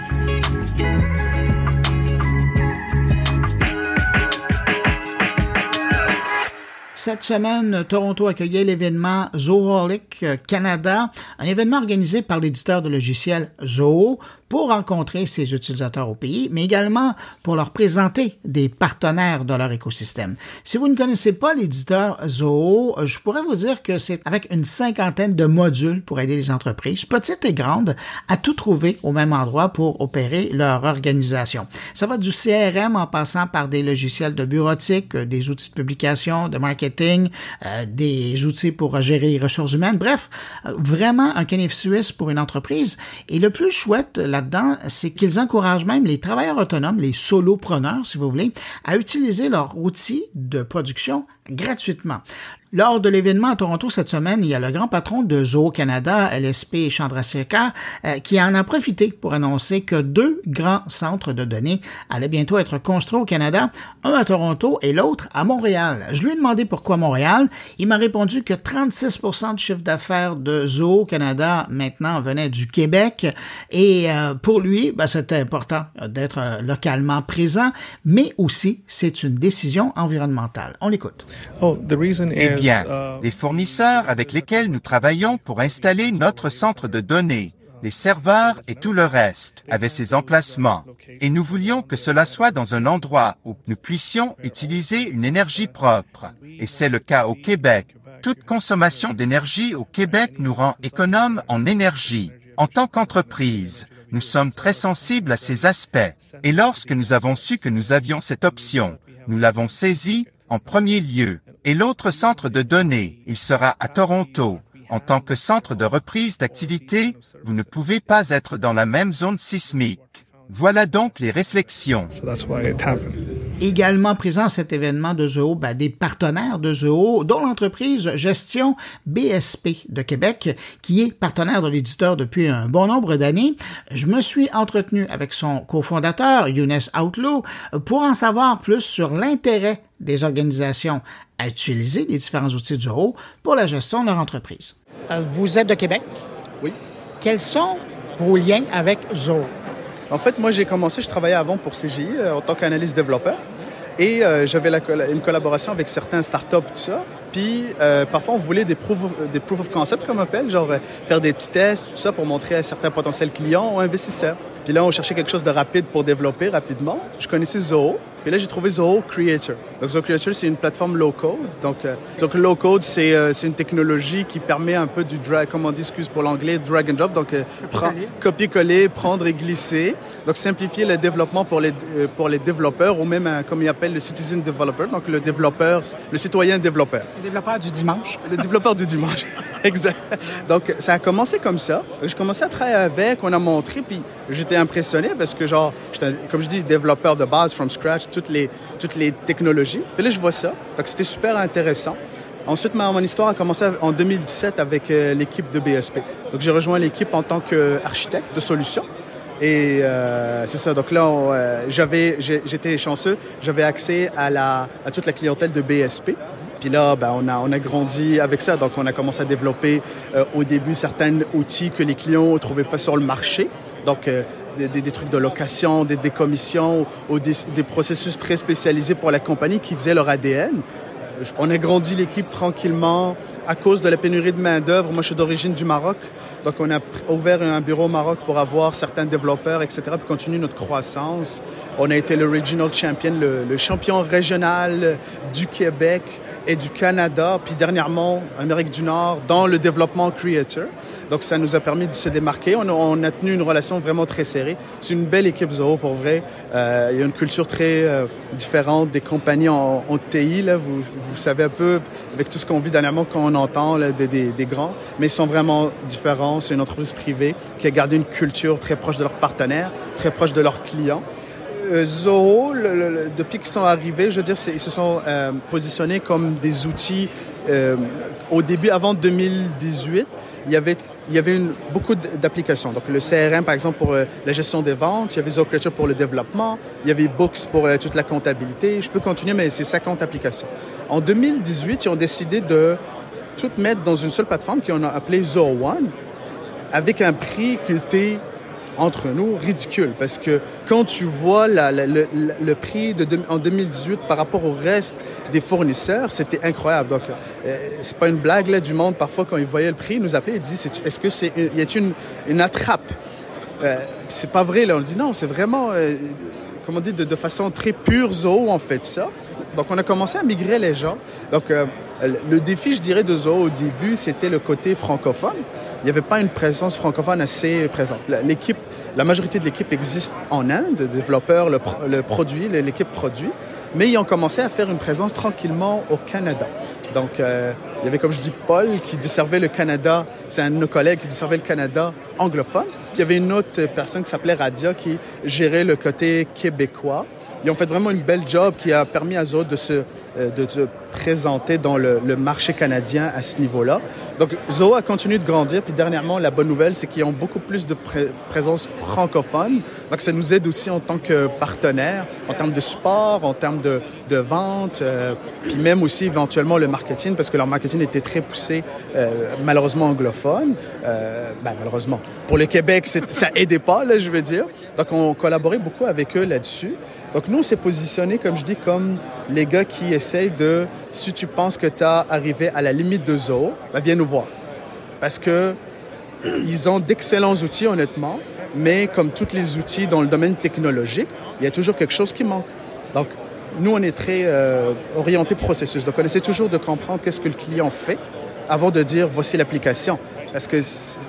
Cette semaine, Toronto accueillait l'événement Zoholic Canada, un événement organisé par l'éditeur de logiciels Zoho pour rencontrer ses utilisateurs au pays, mais également pour leur présenter des partenaires de leur écosystème. Si vous ne connaissez pas l'éditeur Zoho, je pourrais vous dire que c'est avec une cinquantaine de modules pour aider les entreprises, petites et grandes, à tout trouver au même endroit pour opérer leur organisation. Ça va du CRM en passant par des logiciels de bureautique, euh, des outils de publication, de marketing, euh, des outils pour gérer les ressources humaines. Bref, euh, vraiment un canif suisse pour une entreprise. Et le plus chouette c'est qu'ils encouragent même les travailleurs autonomes, les solopreneurs, si vous voulez, à utiliser leurs outils de production gratuitement. Lors de l'événement à Toronto cette semaine, il y a le grand patron de Zoo Canada, LSP Chandrasekhar, euh, qui en a profité pour annoncer que deux grands centres de données allaient bientôt être construits au Canada, un à Toronto et l'autre à Montréal. Je lui ai demandé pourquoi Montréal. Il m'a répondu que 36% du chiffre d'affaires de Zoo Canada maintenant venait du Québec et euh, pour lui, ben, c'était important d'être euh, localement présent, mais aussi c'est une décision environnementale. On l'écoute. Oh, the reason Eh is, bien, uh, les fournisseurs avec lesquels nous travaillons pour installer notre centre de données, les serveurs et tout le reste avaient ces emplacements. Et nous voulions que cela soit dans un endroit où nous puissions utiliser une énergie propre. Et c'est le cas au Québec. Toute consommation d'énergie au Québec nous rend économes en énergie. En tant qu'entreprise, nous sommes très sensibles à ces aspects. Et lorsque nous avons su que nous avions cette option, nous l'avons saisie en premier lieu. Et l'autre centre de données, il sera à Toronto. En tant que centre de reprise d'activité, vous ne pouvez pas être dans la même zone sismique. Voilà donc les réflexions. so that's why it happened. également présent à cet événement de Zoho, ben, des partenaires de Zoho, dont l'entreprise Gestion BSP de Québec, qui est partenaire de l'éditeur depuis un bon nombre d'années. Je me suis entretenu avec son cofondateur, Younes Outlaw, pour en savoir plus sur l'intérêt des organisations à utiliser les différents outils de Zoho pour la gestion de leur entreprise. Euh, vous êtes de Québec? Oui. Quels sont vos liens avec Zoho? En fait, moi, j'ai commencé, je travaillais avant pour CGI euh, en tant qu'analyste développeur. Et euh, j'avais une collaboration avec certains startups, tout ça. Puis, euh, parfois, on voulait des proof, of, des proof of concept, comme on appelle, genre faire des petits tests, tout ça, pour montrer à certains potentiels clients ou investisseurs. Puis là, on cherchait quelque chose de rapide pour développer rapidement. Je connaissais Zoho. Puis là, j'ai trouvé Zoho Creator. Donc, Zoho Creator, c'est une plateforme low-code. Donc, euh, donc low-code, c'est euh, une technologie qui permet un peu du drag, comment on dit, excuse pour l'anglais, drag and drop. Donc, euh, copier-coller, prendre et glisser. Donc, simplifier le développement pour les, euh, pour les développeurs ou même, comme ils appellent le citizen developer, donc le développeur, le citoyen développeur. Le développeur du dimanche. Le développeur du dimanche. exact. Donc, ça a commencé comme ça. J'ai commencé à travailler avec, on a montré, puis j'étais impressionné parce que, genre, j'étais, comme je dis, développeur de base, from scratch, toutes les, toutes les technologies. Puis là, je vois ça. Donc, c'était super intéressant. Ensuite, ma, mon histoire a commencé en 2017 avec euh, l'équipe de BSP. Donc, j'ai rejoint l'équipe en tant qu'architecte de solutions. Et euh, c'est ça. Donc là, euh, j'avais, j'étais chanceux. J'avais accès à, la, à toute la clientèle de BSP. Puis là, ben, on, a, on a grandi avec ça. Donc, on a commencé à développer au début certains outils que les clients ne trouvaient pas sur le marché. Donc, des, des- des trucs de location, des décommissions ou des, des processus très spécialisés pour la compagnie qui faisaient leur ADN. On a grandi l'équipe tranquillement à cause de la pénurie de main-d'œuvre. Moi, je suis d'origine du Maroc. Donc, on a ouvert un bureau au Maroc pour avoir certains développeurs, etc., puis continuer notre croissance. On a été le regional champion, le, le champion régional du Québec et du Canada, puis dernièrement Amérique du Nord, dans le développement Creator. Donc, ça nous a permis de se démarquer. On a, tenu une relation vraiment très serrée. C'est une belle équipe Zoho, pour vrai. Euh, il y a une culture très euh, différente des compagnies en, TI. Là. Vous, savez un peu, avec tout ce qu'on vit dernièrement, quand on entend des, grands, mais ils sont vraiment différents. C'est une entreprise privée qui a gardé une culture très proche de leurs partenaires, très proche de leurs clients. Euh, Zoho, depuis qu'ils sont arrivés, je veux dire, ils se sont positionnés comme des outils. Au début, avant 2018, il y avait il y avait beaucoup d'applications. Donc, le CRM, par exemple, pour euh, la gestion des ventes. Il y avait ZoCreature pour le développement. Il y avait Books pour euh, toute la comptabilité. Je peux continuer, mais c'est 50 applications. En 2018, ils ont décidé de tout mettre dans une seule plateforme qu'on a appelée Zoho One, avec un prix qui était entre nous ridicule parce que quand tu vois le, prix en 2018 par rapport au reste des fournisseurs, c'était incroyable. Donc, euh, c'est pas une blague là, du monde. Parfois, quand ils voyaient le prix, ils nous appelaient et disaient Est-ce que c'est y a une, attrape? Euh, C'est pas vrai. Là, on dit non, c'est vraiment, euh, comment dire, de, de, façon très pure Zoho, on fait ça. Donc, on a commencé à migrer les gens. Donc, euh, le défi, je dirais, de Zoho au début, c'était le côté francophone. Il n'y avait pas une présence francophone assez présente. L'équipe, la majorité de l'équipe existe en Inde, le, le produit, l'équipe produit, mais ils ont commencé à faire une présence tranquillement au Canada. Donc, euh, il y avait, comme je dis, Paul qui desservait le Canada, c'est un de nos collègues qui desservait le Canada anglophone. Puis il y avait une autre personne qui s'appelait Radia qui gérait le côté québécois. Ils ont fait vraiment une belle job qui a permis à Zoho de se, de se présenter dans le, marché canadien à ce niveau-là. Donc, Zoho a continué de grandir. Puis dernièrement, la bonne nouvelle, c'est qu'ils ont beaucoup plus de pré présence francophone. Donc, ça nous aide aussi en tant que partenaire, en termes de sport, en termes de, de vente, euh, puis même aussi éventuellement le marketing, parce que leur marketing était très poussé, euh, malheureusement anglophone. Euh, ben, malheureusement. Pour le Québec, ça aidait pas, là, je veux dire. Donc, on collaborait beaucoup avec eux là-dessus. Donc, nous, on s'est positionné, comme je dis, comme les gars qui essayent de, si tu penses que tu as arrivé à la limite de Zoho, ben viens nous voir. Parce que ils ont d'excellents outils, honnêtement, mais comme tous les outils dans le domaine technologique, il y a toujours quelque chose qui manque. Donc, nous, on est très euh, orienté processus. Donc, on essaie toujours de comprendre qu'est-ce que le client fait avant de dire voici l'application. Parce que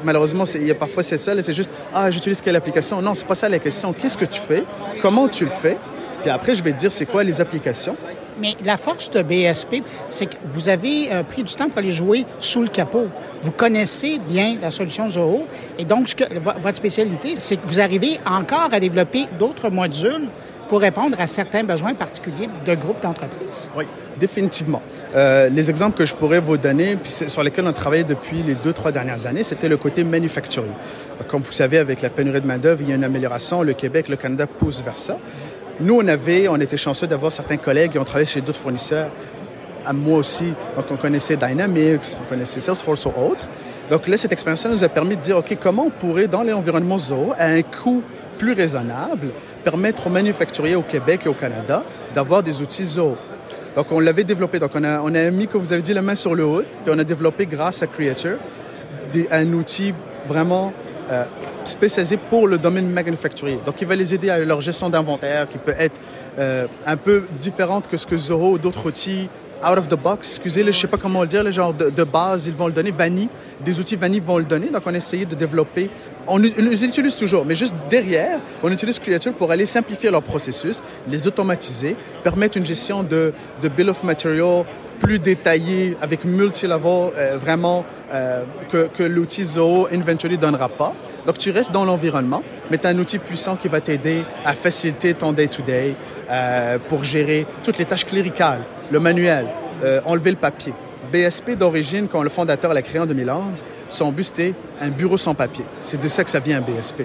malheureusement, il y a parfois c'est ça, c'est juste ah j'utilise quelle application? Non, c'est pas ça la question. Qu'est-ce que tu fais? Comment tu le fais? Puis après, je vais te dire c'est quoi les applications? Mais la force de BSP, c'est que vous avez euh, pris du temps pour aller jouer sous le capot. Vous connaissez bien la solution Zoho. Et donc, votre spécialité, c'est que vous arrivez encore à développer d'autres modules pour répondre à certains besoins particuliers de groupes d'entreprises. Oui, définitivement. Euh, les exemples que je pourrais vous donner, puis sur lesquels on a travaillé depuis les deux, trois dernières années, c'était le côté manufacturier. Comme vous savez, avec la pénurie de main-d'œuvre, il y a une amélioration. Le Québec, le Canada poussent vers ça. Nous, on avait, on était chanceux d'avoir certains collègues qui ont travaillé chez d'autres fournisseurs. À moi aussi, donc on connaissait Dynamics, on connaissait Salesforce ou autres. Donc là, cette expérience nous a permis de dire, OK, comment on pourrait, dans l'environnement Zoho, à un coût plus raisonnable, permettre aux manufacturiers au Québec et au Canada d'avoir des outils Zoho? Donc, on l'avait développé. Donc, on a, mis, comme vous avez dit, la main sur le haut, puis on a développé, grâce à Creature, un outil vraiment euh, spécialisé pour le domaine manufacturier. Donc, il va les aider à leur gestion d'inventaire, qui peut être euh, un peu différente que ce que Zoho ou d'autres outils out of the box, excusez, je sais pas comment le dire, le genre de, base, ils vont le donner, Vanille, des outils Vanille vont le donner. Donc, on a essayé de développer, on, on les utilise toujours, mais juste derrière, on utilise Creature pour aller simplifier leur processus, les automatiser, permettre une gestion de, de bill of material plus détaillée, avec multi-level, euh, vraiment, euh, que, que l'outil Zoho Inventory donnera pas. Donc, tu restes dans l'environnement, mais tu as un outil puissant qui va t'aider à faciliter ton day-to-day -day, euh, pour gérer toutes les tâches cléricales, le manuel, euh, enlever le papier. BSP d'origine, quand le fondateur l'a créé en 2011, son but c'était un bureau sans papier. C'est de ça que ça vient BSP.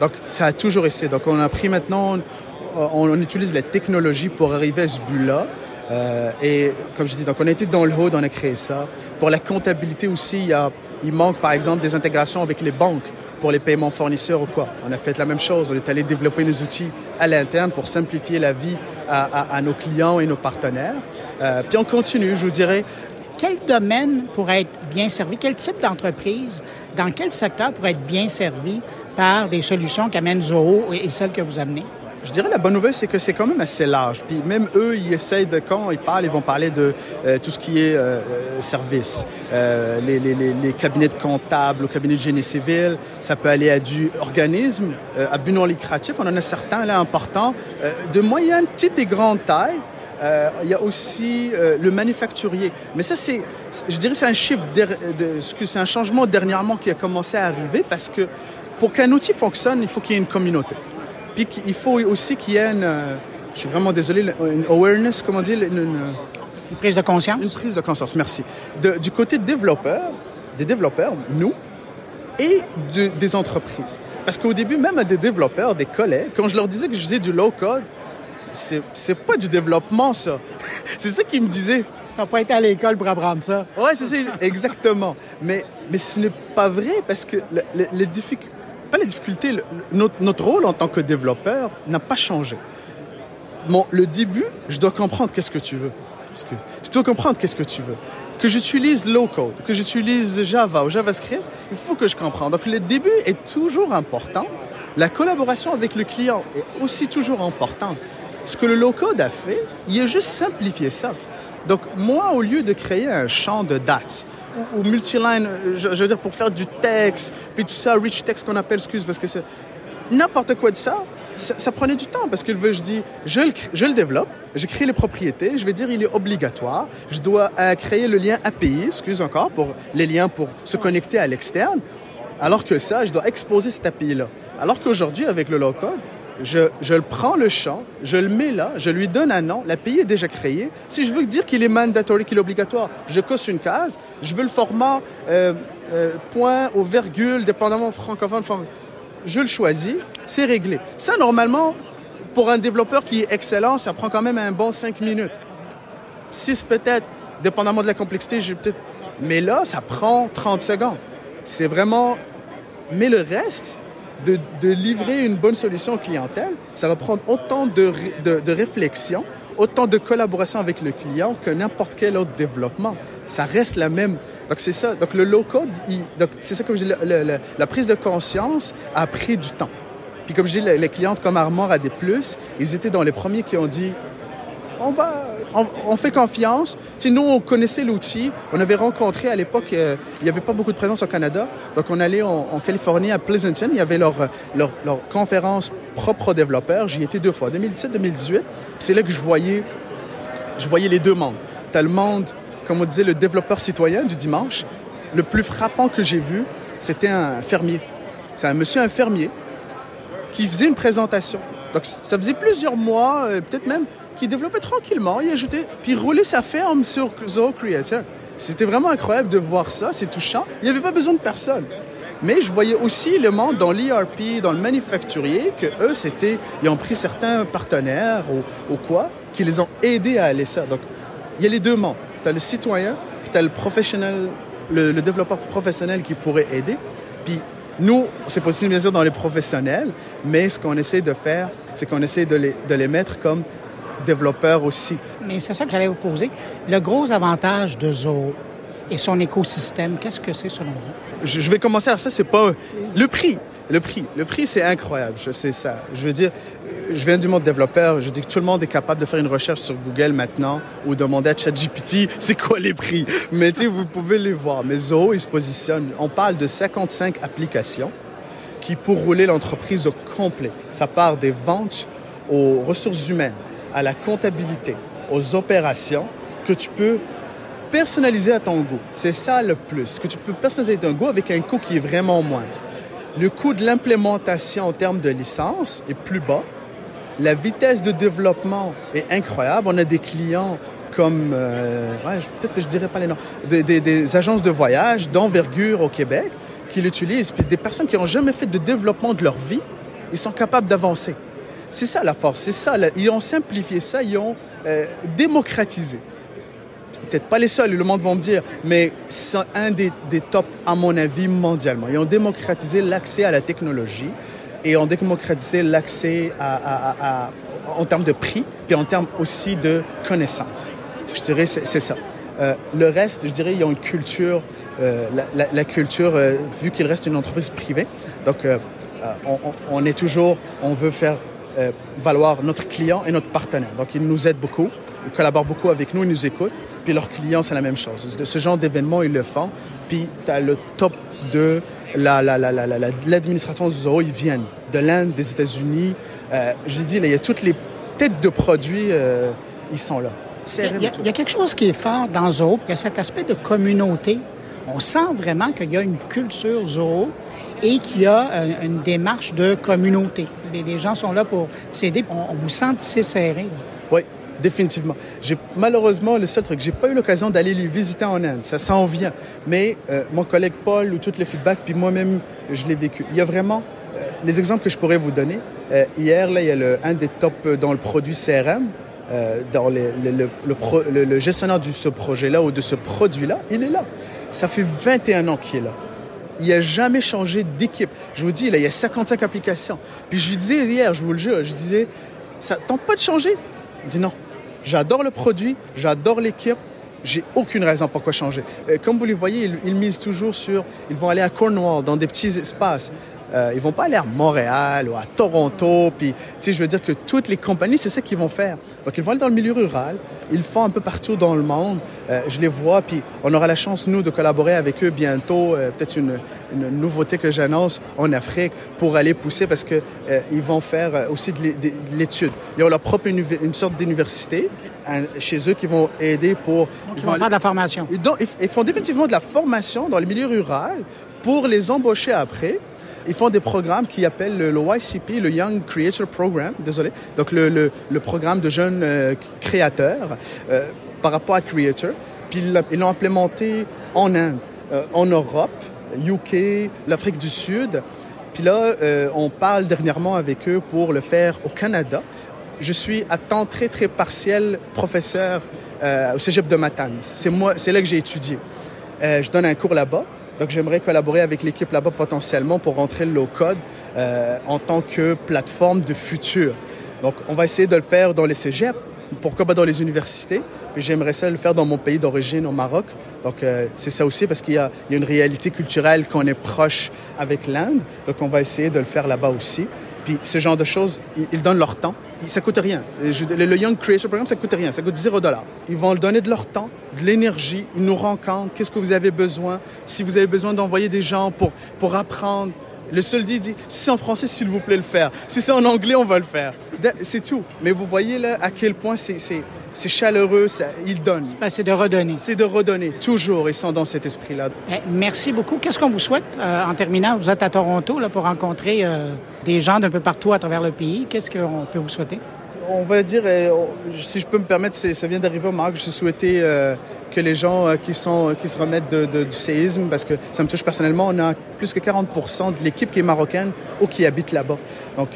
Donc ça a toujours essayé. Donc on a pris maintenant, on, utilise la technologie pour arriver à ce but-là. Euh, et comme je dis, donc on a été dans le haut, on a créé ça. Pour la comptabilité aussi, il manque par exemple des intégrations avec les banques pour les paiements fournisseurs ou quoi. On a fait la même chose. On est allé développer des outils à l'interne pour simplifier la vie à, nos clients et nos partenaires. Euh, puis on continue, je vous dirais. Quel domaine pourrait être bien servi? Quel type d'entreprise, dans quel secteur pourrait être bien servi par des solutions qu'amène Zoho et celles que vous amenez? Je dirais la bonne nouvelle, c'est que c'est quand même assez large. Puis même eux, ils essayent de, quand ils parlent, ils vont parler de euh, tout ce qui est euh, euh, service. Euh, les, cabinets de comptables, au cabinet de génie civil, ça peut aller à du organisme, à but non lucratif. On en a certains là importants, de moyenne, petite et grande taille. Il y a aussi le manufacturier. Mais ça, c'est, je dirais, c'est un chiffre, de, de, c'est un changement dernièrement qui a commencé à arriver parce que pour qu'un outil fonctionne, il faut qu'il y ait une communauté. Puis il faut aussi qu'il y ait une, euh, je suis vraiment désolé, une awareness, comment dire, une, une, une prise de conscience? Une prise de conscience, merci. De, du côté développeur, des développeurs, nous, et de, des entreprises. Parce qu'au début, même à des développeurs, des collègues, quand je leur disais que je faisais du low code, c'est, c'est pas du développement, ça. c'est ça qu'ils me disaient. T'as pas été à l'école pour apprendre ça. Ouais, c'est ça, exactement. Mais, mais ce n'est pas vrai parce que le, le, les difficultés, pas les difficultés, le, notre, rôle en tant que développeur n'a pas changé. Bon, le début, je dois comprendre qu'est-ce que tu veux. Je dois comprendre qu'est-ce que tu veux. Que j'utilise low code, que j'utilise Java ou JavaScript, il faut que je comprenne. Donc le début est toujours important. La collaboration avec le client est aussi toujours importante. Ce que le low code a fait, il a juste simplifié ça. Donc moi, au lieu de créer un champ de dates ou, ou multiline, je, je veux dire pour faire du texte, puis tout ça, rich text qu'on appelle, excuse, parce que c'est n'importe quoi de ça, ça, ça, prenait du temps parce que je dis, je le, je le développe, je crée les propriétés, je vais dire il est obligatoire, je dois euh, créer le lien API, excuse encore, pour les liens pour se connecter à l'externe, alors que ça, je dois exposer cet API-là. Alors qu'aujourd'hui, avec le low-code, je, le prends le champ, je le mets là, je lui donne un nom, l'API est déjà créé. Si je veux dire qu'il est mandatory, qu'il est obligatoire, je coche une case, je veux le format euh, euh, point au virgule, dépendamment francophone, je le choisis, c'est réglé. Ça, normalement, pour un développeur qui est excellent, ça prend quand même un bon 5 minutes. 6 peut-être, dépendamment de la complexité, peut-être... Mais là, ça prend 30 secondes. C'est vraiment... Mais le reste, de, livrer une bonne solution clientèle, ça va prendre autant de, de, réflexion, autant de collaboration avec le client que n'importe quel autre développement. Ça reste la même. Donc c'est ça. Donc le low code, c'est ça comme je dis, la prise de conscience a pris du temps. Puis comme je dis, les, les clientes comme Armor à des plus, ils étaient dans les premiers qui ont dit, on va, on, fait confiance. sais, nous, on connaissait l'outil. On avait rencontré à l'époque, euh, il n'y avait pas beaucoup de présence au Canada. Donc, on allait en, Californie, à Pleasanton. Il y avait leur, leur, leur conférence propre aux développeurs. J'y étais deux fois, 2017-2018. C'est là que je voyais, je voyais les deux mondes. Tu le monde, comme on disait, le développeur citoyen du dimanche. Le plus frappant que j'ai vu, c'était un fermier. C'est un monsieur, un fermier, qui faisait une présentation. Donc, ça faisait plusieurs mois, euh, peut-être même qui développait tranquillement, il ajoutait, puis roulait sa ferme sur Zoho Creator. C'était vraiment incroyable de voir ça, c'est touchant. Il n'y avait pas besoin de personne. Mais je voyais aussi le monde dans l'ERP, dans le manufacturier, que eux, c'était, ils ont pris certains partenaires ou, ou, quoi, qui les ont aidés à aller ça. Donc, il y a les deux mondes. Tu as le citoyen, puis tu as le professionnel, le, développeur professionnel qui pourrait aider. Puis nous, c'est possible bien sûr dans les professionnels, mais ce qu'on essaie de faire, c'est qu'on essaie de les, de les mettre comme développeurs aussi. Mais c'est ça que j'allais vous poser. Le gros avantage de Zoho et son écosystème, qu'est-ce que c'est selon vous? Je, je vais commencer à ça, c'est pas le prix. Le prix, le prix, c'est incroyable. Je sais ça. Je veux dire, je viens du monde développeur. Je dis que tout le monde est capable de faire une recherche sur Google maintenant ou demander à ChatGPT c'est quoi les prix? Mais tu sais, vous pouvez les voir. Mais Zoho, il se positionne. On parle de 55 applications qui pour rouler l'entreprise au complet. Ça part des ventes aux ressources humaines, à la comptabilité, aux opérations que tu peux personnaliser à ton goût. C'est ça le plus, que tu peux personnaliser ton goût avec un coût qui est vraiment moindre. Le coût de l'implémentation en termes de licence est plus bas. La vitesse de développement est incroyable. On a des clients comme, euh, ouais, peut-être que je dirais pas les noms, des, des, des agences de voyage d'envergure au Québec qui l'utilisent. Puis des personnes qui n'ont jamais fait de développement de leur vie, ils sont capables d'avancer. C'est ça la force, c'est ça. Ils ont simplifié ça, ils ont euh, démocratisé. Peut-être pas les seuls, le monde va me dire, mais c'est un des, des tops, à mon avis, mondialement. Ils ont démocratisé l'accès à la technologie et ont démocratisé l'accès à, en termes de prix, puis en termes aussi de connaissances. Je dirais, c'est ça. Euh, le reste, je dirais, ils ont une culture, euh, la, culture, vu qu'il reste une entreprise privée, donc on, on, est toujours, on veut faire euh, valoir notre client et notre partenaire. Donc, ils nous aident beaucoup, ils collaborent beaucoup avec nous, ils nous écoutent. Puis leurs clients, c'est la même chose. De ce genre d'événements, ils le font. Puis tu as le top de l'administration la, la, la, zoo, ils viennent de l'Inde, des États-Unis. Euh, je dis, là, il y a toutes les têtes de produits, euh, ils sont là. Il y, a, quelque chose qui est fort dans Zoo, il y a cet aspect de communauté. On sent vraiment qu'il y a une culture Zoo et qu'il y a une démarche de communauté. Les, les gens sont là pour s'aider. On, vous sent tissé serré. Oui, définitivement. Malheureusement le seul truc, j'ai pas eu l'occasion d'aller les visiter en Inde. Ça s'en vient. Mais euh, mon collègue Paul ou tous les feedbacks, puis moi-même, je l'ai vécu. Il y a vraiment euh, les exemples que je pourrais vous donner. Euh, hier, là, il y a le, un des tops dans le produit CRM. Dans le, le, le, le, gestionnaire de ce projet-là ou de ce produit-là, il est là. Ça fait 21 ans qu'il est là. Il n'a jamais changé d'équipe. Je vous dis, il y a 55 applications. Puis je lui disais hier, je vous le jure, je disais, ça tente pas de changer? Il dit non. J'adore le produit, j'adore l'équipe, j'ai aucune raison pourquoi changer. Euh, comme vous le voyez, ils, misent toujours sur, ils vont aller à Cornwall, dans des petits espaces. Euh, ils vont pas aller à Montréal ou à Toronto. Puis, tu sais, je veux dire que toutes les compagnies, c'est ça qu'ils vont faire. Donc, ils vont aller dans le milieu rural. Ils le font un peu partout dans le monde. Euh, je les vois. Puis, on aura la chance, nous, de collaborer avec eux bientôt. Euh, Peut-être une, une, nouveauté que j'annonce en Afrique pour aller pousser parce que euh, ils vont faire aussi de l'étude. Ils ont leur propre une sorte d'université chez eux qui vont aider pour... Donc, ils, vont, vont faire de la formation. Ils, donc, ils font définitivement de la formation dans le milieu rural pour les embaucher après ils font des programmes qui appellent le, YCP, le Young Creator Program, désolé, donc le, le, programme de jeunes euh, créateurs euh, par rapport à Creator. Puis ils l'ont implémenté en Inde, euh, en Europe, UK, l'Afrique du Sud. Puis là, on parle dernièrement avec eux pour le faire au Canada. Je suis à temps très, très partiel professeur au cégep de Matane. C'est là que j'ai étudié. je donne un cours là-bas. Donc, j'aimerais collaborer avec l'équipe là-bas potentiellement pour rentrer le low-code euh, en tant que plateforme de futur. Donc, on va essayer de le faire dans les cégeps, pourquoi pas dans les universités. Puis j'aimerais ça le faire dans mon pays d'origine, au Maroc. Donc, euh, c'est ça aussi parce qu'il y, a une réalité culturelle qu'on est proche avec l'Inde. Donc, on va essayer de le faire là-bas aussi. Puis ce genre de choses, ils donnent leur temps. Ça coûte rien. Le, Young Creator Program, ça coûte rien. Ça coûte 0 dollars. Ils vont donner de leur temps, de l'énergie. Ils nous rencontrent. Qu'est-ce que vous avez besoin? Si vous avez besoin d'envoyer des gens pour, pour apprendre. Le seul dit, dit, si c'est en français, s'il vous plaît, le faire. Si c'est en anglais, on va le faire. C'est tout. Mais vous voyez là à quel point c'est c'est chaleureux, ça, ils donnent. C'est de redonner. C'est de redonner, toujours, ils sont dans cet esprit-là. Eh, merci beaucoup. Qu'est-ce qu'on vous souhaite euh, en terminant? Vous êtes à Toronto là, pour rencontrer euh, des gens d'un peu partout à travers le pays. Qu'est-ce qu'on peut vous souhaiter? On va dire, euh, si je peux me permettre, ça vient d'arriver au Maroc, je souhaitais euh, que les gens euh, qui, se remettent du séisme, parce que ça me touche personnellement, on a plus que 40% de l'équipe qui est marocaine ou qui habite là-bas. Donc,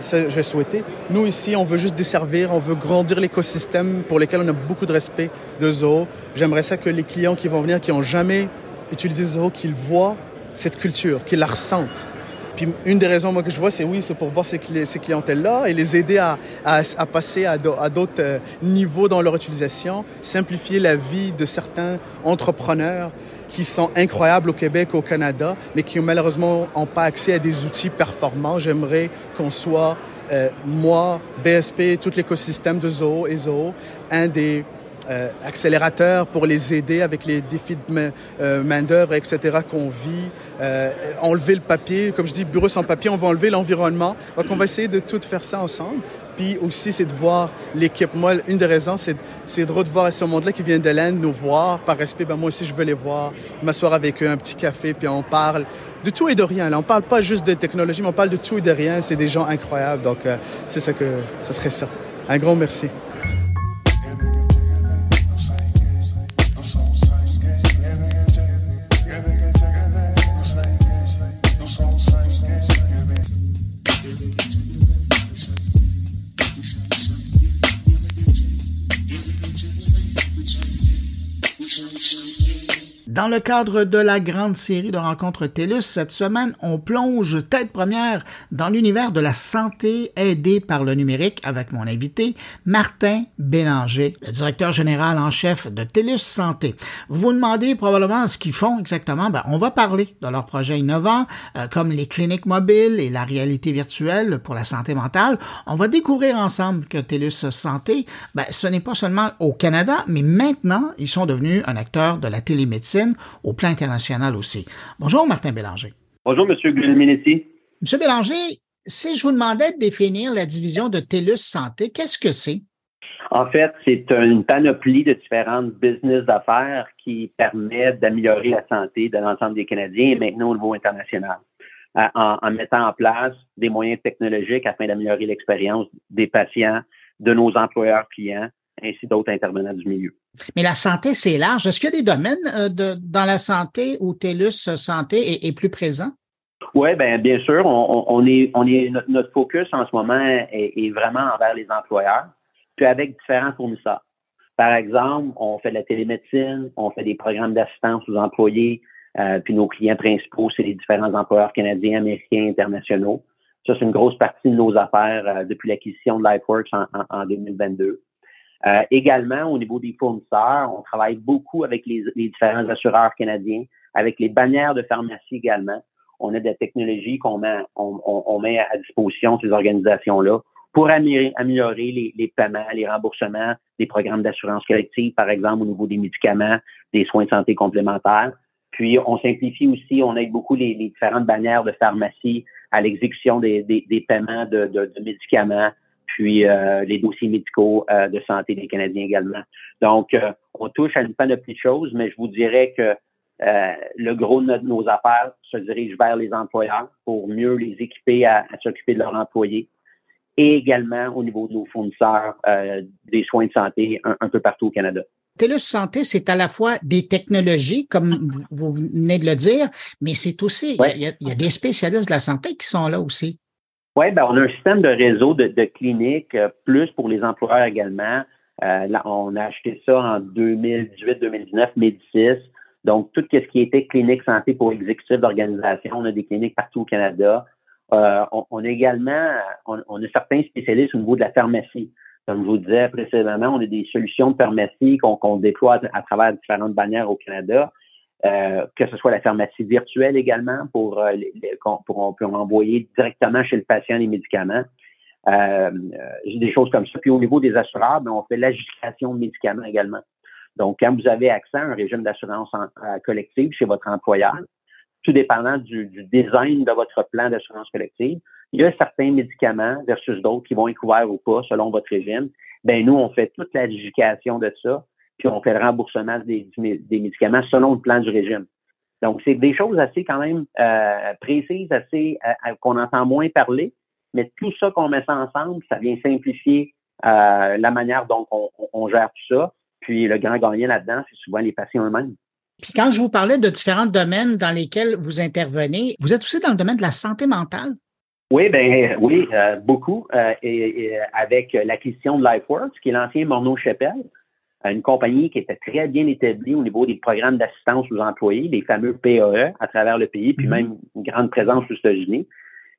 ça, je souhaiter. Nous, ici, on veut juste desservir, on veut grandir l'écosystème pour lequel on a beaucoup de respect de Zoho. J'aimerais ça que les clients qui vont venir, qui n'ont jamais utilisé Zoho, qu'ils voient cette culture, qu'ils la ressentent. Puis une des raisons que je vois, c'est oui, c'est pour voir ces, cli ces clientèles-là et les aider à passer à d'autres euh, niveaux dans leur utilisation, simplifier la vie de certains entrepreneurs qui sont incroyables au Québec, au Canada, mais qui malheureusement n'ont pas accès à des outils performants. J'aimerais qu'on soit, euh, moi, BSP, tout l'écosystème de Zoho et Zoho, un des euh, accélérateurs pour les aider avec les défis de main, euh, main d'œuvre, etc. qu'on vit. Euh, enlever le papier, comme je dis, bureau sans papier, on va enlever l'environnement. Donc on va essayer de tout faire ça ensemble. Puis aussi, c'est de voir l'équipe. Moi, une des raisons, c'est c'est de voir ce monde-là qui vient de l'Inde nous voir. Par respect, ben moi aussi, je veux les voir, m'asseoir avec eux, un petit café, puis on parle de tout et de rien. Là, on parle pas juste de technologie, mais on parle de tout et de rien. C'est des gens incroyables. Donc, euh, c'est ça que ça serait ça. Un grand merci. Dans le cadre de la grande série de rencontres TELUS, cette semaine, on plonge tête première dans l'univers de la santé aidée par le numérique avec mon invité, Martin Bélanger, le directeur général en chef de TELUS Santé. Vous vous demandez probablement ce qu'ils font exactement. Ben, on va parler de leurs projets innovants, euh, comme les cliniques mobiles et la réalité virtuelle pour la santé mentale. On va découvrir ensemble que TELUS Santé, ben, ce n'est pas seulement au Canada, mais maintenant, ils sont devenus un acteur de la télémédecine au plan international aussi. Bonjour, Martin Bélanger. Bonjour, M. Guilminetti. M. Bélanger, si je vous demandais de définir la division de TELUS Santé, qu'est-ce que c'est? En fait, c'est une panoplie de différentes business d'affaires qui permettent d'améliorer la santé de l'ensemble des Canadiens et maintenant au niveau international, en, en mettant en place des moyens technologiques afin d'améliorer l'expérience des patients, de nos employeurs clients, ainsi d'autres intervenants du milieu. Mais la santé, c'est large. Est-ce qu'il y a des domaines euh, dans la santé où TELUS Santé est, plus présent? Oui, bien, bien sûr. On, est, on est, notre focus en ce moment est, vraiment envers les employeurs, puis avec différents fournisseurs. Par exemple, on fait de la télémédecine, on fait des programmes d'assistance aux employés, euh, puis nos clients principaux, c'est les différents employeurs canadiens, américains, internationaux. Ça, c'est une grosse partie de nos affaires euh, depuis l'acquisition de LifeWorks en 2022. Euh, également, au niveau des fournisseurs, on travaille beaucoup avec les, différents assureurs canadiens, avec les bannières de pharmacie également. On a des technologies qu'on met, on, met à disposition de ces organisations-là pour améliorer, les, paiements, les remboursements des programmes d'assurance collective, par exemple, au niveau des médicaments, des soins de santé complémentaires. Puis, on simplifie aussi, on aide beaucoup les, différentes bannières de pharmacie à l'exécution des, paiements de médicaments, puis euh, les dossiers médicaux euh, de santé des Canadiens également. Donc, euh, on touche à une panoplie de choses, mais je vous dirais que le gros de nos affaires se dirige vers les employeurs pour mieux les équiper à, s'occuper de leurs employés et également au niveau de nos fournisseurs des soins de santé un, peu partout au Canada. TELUS Santé, c'est à la fois des technologies, comme vous venez de le dire, mais c'est aussi, il, y a, des spécialistes de la santé qui sont là aussi. Oui, ben, on a un système de réseau de, de cliniques, euh, plus pour les employeurs également. Euh, là, on a acheté ça en 2018-2019, Médicis. Donc, tout ce qui était clinique santé pour exécutifs d'organisation, on a des cliniques partout au Canada. Euh, on, a également, on, a certains spécialistes au niveau de la pharmacie. Comme je vous disais précédemment, on a des solutions de pharmacie qu'on déploie à, travers différentes bannières au Canada. Euh, que ce soit la pharmacie virtuelle également pour, euh, pour on peut envoyer directement chez le patient les médicaments. Euh, euh des choses comme ça. Puis au niveau des assureurs, ben, on fait l'adjudication de médicaments également. Donc, quand vous avez accès à un régime d'assurance collective chez votre employeur, tout dépendant du, du design de votre plan d'assurance collective, il y a certains médicaments versus d'autres qui vont être couverts ou pas selon votre régime. Ben nous, on fait toute l'adjudication de ça puis on fait le remboursement des, médicaments selon le plan du régime. Donc, c'est des choses assez quand même euh, précises, assez euh, qu'on entend moins parler, mais tout ça qu'on met ça ensemble, ça vient simplifier euh, la manière dont on, gère tout ça. Puis le grand gagnant là-dedans, c'est souvent les patients eux-mêmes. Puis quand je vous parlais de différents domaines dans lesquels vous intervenez, vous êtes aussi dans le domaine de la santé mentale? Oui, ben oui, beaucoup. et, avec l'acquisition de LifeWorks, qui est l'ancien Morneau Chapelle, une compagnie qui était très bien établie au niveau des programmes d'assistance aux employés, les fameux PAE à travers le pays, puis mhm. même une grande présence aux États-Unis.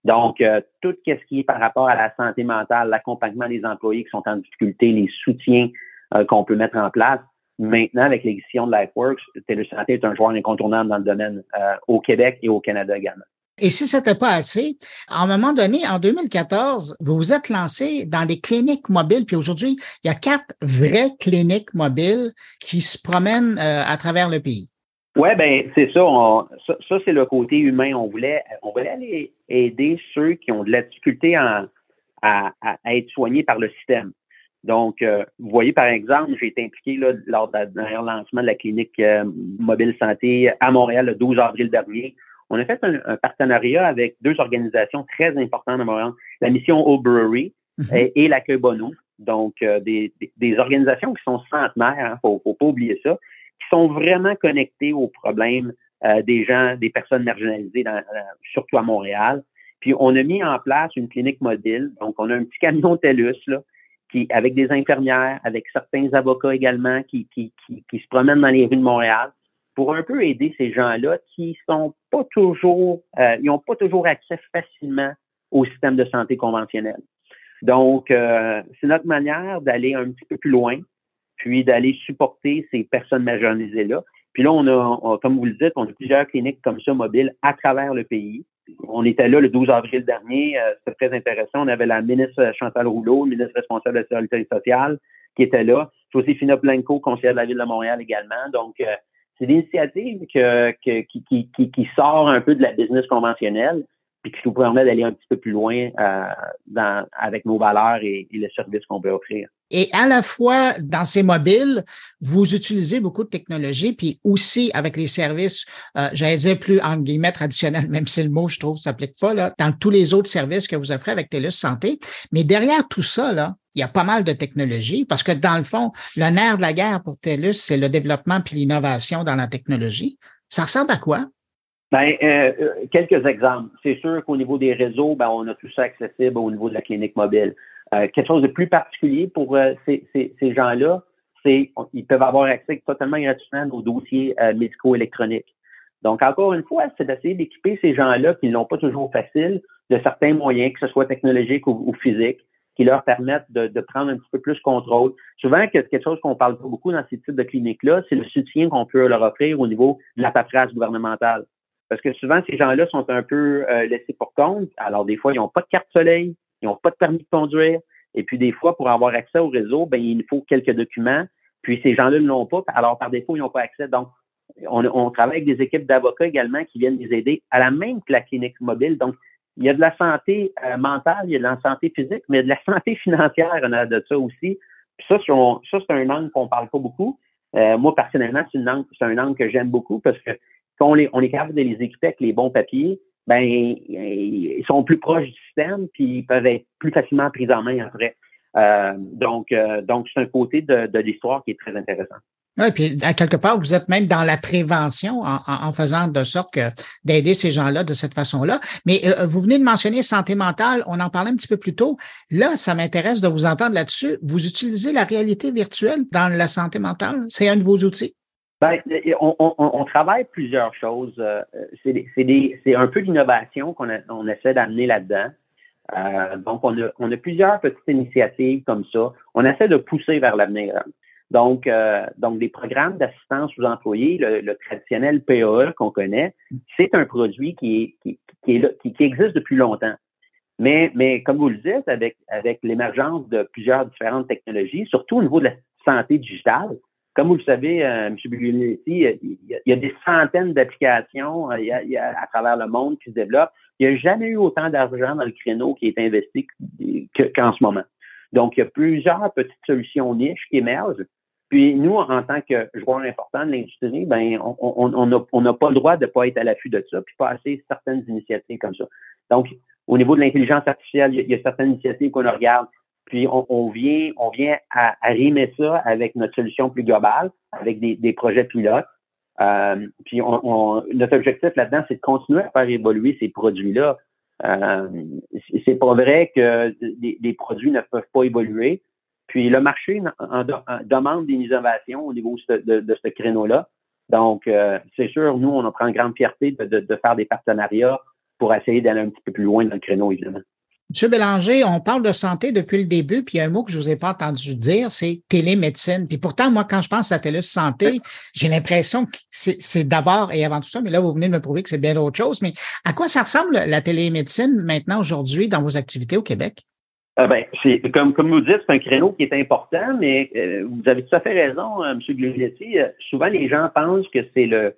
Donc, euh, tout ce qui est par rapport à la santé mentale, l'accompagnement des employés qui sont en difficulté, les soutiens euh, qu'on peut mettre en place. Maintenant, avec l'édition de LifeWorks, Télésanté est un joueur incontournable dans le domaine euh, au Québec et au Canada également. Et si ce n'était pas assez, à un moment donné, en 2014, vous vous êtes lancé dans des cliniques mobiles, puis aujourd'hui, il y a quatre vraies cliniques mobiles qui se promènent euh, à travers le pays. Oui, ben c'est ça, ça. c'est le côté humain. On voulait, on voulait aller aider ceux qui ont de la difficulté à, être soignés par le système. Donc, euh, vous voyez, par exemple, j'ai été impliqué là, lors du dernier lancement de la clinique euh, mobile santé à Montréal le 12 avril dernier on a fait un, partenariat avec deux organisations très importantes à Montréal, la mission O'Brewery mhm. et, l'accueil Bono. Donc, euh, des, organisations qui sont centenaires, il hein, faut, faut pas oublier ça, qui sont vraiment connectées aux problèmes euh, des gens, des personnes marginalisées, dans, euh, surtout à Montréal. Puis, on a mis en place une clinique mobile. Donc, on a un petit camion TELUS, là, qui, avec des infirmières, avec certains avocats également, qui, qui, qui, qui se promènent dans les rues de Montréal pour un peu aider ces gens-là qui sont pas toujours, euh, ils n'ont pas toujours accès facilement au système de santé conventionnel. Donc, euh, c'est notre manière d'aller un petit peu plus loin, puis d'aller supporter ces personnes marginalisées-là. Puis là, on a, comme vous le dites, on a plusieurs cliniques comme ça mobiles à travers le pays. On était là le 12 avril dernier, euh, c'était très intéressant. On avait la ministre Chantal Rouleau, ministre responsable de la sécurité sociale, qui était là. José Blanco, conseillère de la Ville de Montréal également. Donc, euh, c'est l'initiative qui, qui, qui, sort un peu de la business conventionnelle, puis qui nous permet d'aller un petit peu plus loin euh, dans, avec nos valeurs et, et le service qu'on peut offrir. Et à la fois, dans ces mobiles, vous utilisez beaucoup de technologie, puis aussi avec les services, euh, j'allais dire plus en guillemets traditionnels, même si le mot, je trouve, s'applique pas, là, dans tous les autres services que vous offrez avec TELUS Santé. Mais derrière tout ça, là, il y a pas mal de technologie parce que dans le fond, le nerf de la guerre pour TELUS, c'est le développement puis l'innovation dans la technologie. Ça ressemble à quoi? Ben, euh, euh, quelques exemples. C'est sûr qu'au niveau des réseaux, ben, on a tout ça accessible au niveau de la clinique mobile. Euh, quelque chose de plus particulier pour ces, ces, gens-là, c'est ils peuvent avoir accès totalement gratuitement aux dossiers médicaux électroniques. Donc, encore une fois, c'est d'essayer d'équiper ces gens-là qui n'ont pas toujours facile de certains moyens, que ce soit technologiques ou, ou physiques, qui leur permettent de, de, prendre un petit peu plus contrôle. Souvent, quelque chose qu'on parle pas beaucoup dans ces types de cliniques-là, c'est le soutien qu'on peut leur offrir au niveau de la paperasse gouvernementale. Parce que souvent, ces gens-là sont un peu euh, laissés pour compte. Alors, des fois, ils n'ont pas de carte soleil, ils n'ont pas de permis de conduire. Et puis, des fois, pour avoir accès au réseau, ben, il faut quelques documents. Puis, ces gens-là ne l'ont pas. Alors, par défaut, ils n'ont pas accès. Donc, on, on, travaille avec des équipes d'avocats également qui viennent les aider à la même que la clinique mobile. Donc, il y a de la santé euh, mentale, il y a de la santé physique, mais il y a de la santé financière, on a de ça aussi. Puis ça, ça c'est un angle qu'on parle pas beaucoup. Euh, moi, personnellement, c'est, un angle que j'aime beaucoup parce que quand on, on est capable de les équiper avec les bons papiers, ben ils sont plus proches du système, puis ils peuvent être plus facilement pris en main après. Euh, donc, euh, donc c'est un côté de, de l'histoire qui est très intéressant. Oui, puis à quelque part, vous êtes même dans la prévention en, en, faisant de sorte que d'aider ces gens-là de cette façon-là. Mais euh, vous venez de mentionner santé mentale, on en parlait un petit peu plus tôt. Là, ça m'intéresse de vous entendre là-dessus. Vous utilisez la réalité virtuelle dans la santé mentale? C'est un de vos outils? Ben, on, on, on, travaille plusieurs choses. Euh, c'est un peu d'innovation qu'on on essaie d'amener là-dedans. Euh, donc, on a, plusieurs petites initiatives comme ça. On essaie de pousser vers l'avenir. Donc, euh, donc des programmes d'assistance aux employés, le, traditionnel PAE qu'on connaît, c'est un produit qui, existe depuis longtemps. Mais, mais comme vous le dites, avec, avec l'émergence de plusieurs différentes technologies, surtout au niveau de la santé digitale, comme vous le savez, euh, M. Buglietti, il, y a des centaines d'applications euh, à travers le monde qui se développent. Il n'y a jamais eu autant d'argent dans le créneau qui est investi qu'en ce moment. Donc, il y a plusieurs petites solutions niches qui émergent. Puis nous, en tant que joueur important de l'industrie, ben on n'a on, pas le droit de ne pas être à l'affût de ça, puis passer certaines initiatives comme ça. Donc, au niveau de l'intelligence artificielle, il y, a, certaines initiatives qu'on regarde, puis on, vient, on vient à, à, rimer ça avec notre solution plus globale, avec des, des projets pilotes. Euh, puis on, notre objectif là-dedans, c'est de continuer à faire évoluer ces produits-là. Euh, c'est pas vrai que des, produits ne peuvent pas évoluer. Puis le marché en, demande des innovations au niveau de, ce créneau-là. Donc, euh, c'est sûr, nous, on prend grande fierté de, de, faire des partenariats pour essayer d'aller un petit peu plus loin dans le créneau, évidemment. Monsieur Bélanger, on parle de santé depuis le début, puis il y a un mot que je vous ai pas entendu dire, c'est télémédecine. Puis pourtant, moi, quand je pense à Télé Santé, j'ai l'impression que c'est d'abord et avant tout ça, mais là, vous venez de me prouver que c'est bien autre chose. Mais à quoi ça ressemble la télémédecine maintenant, aujourd'hui, dans vos activités au Québec? Ah ben, c'est comme comme vous dites, c'est un créneau qui est important, mais euh, vous avez tout à fait raison, euh, M. Glugletti. Euh, souvent, les gens pensent que c'est le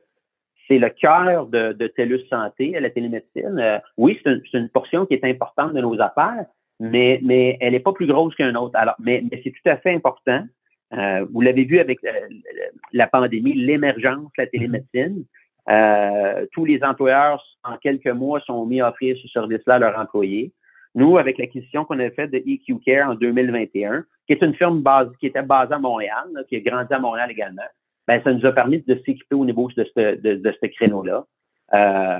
c'est le cœur de, de TELUS Santé, la télémédecine. Euh, oui, c'est une, une, portion qui est importante de nos affaires, mais, mais elle n'est pas plus grosse qu'un autre. Alors, mais, mais c'est tout à fait important. Euh, vous l'avez vu avec euh, la pandémie, l'émergence de la télémédecine. Euh, tous les employeurs, en quelques mois, sont mis à offrir ce service-là à leurs employés. Nous, avec l'acquisition qu'on a faite de EQ Care en 2021, qui est une firme base, qui était basée à Montréal, qui a grandi à Montréal également, ben, ça nous a permis de s'équiper au niveau de ce, de, de ce créneau-là. Euh,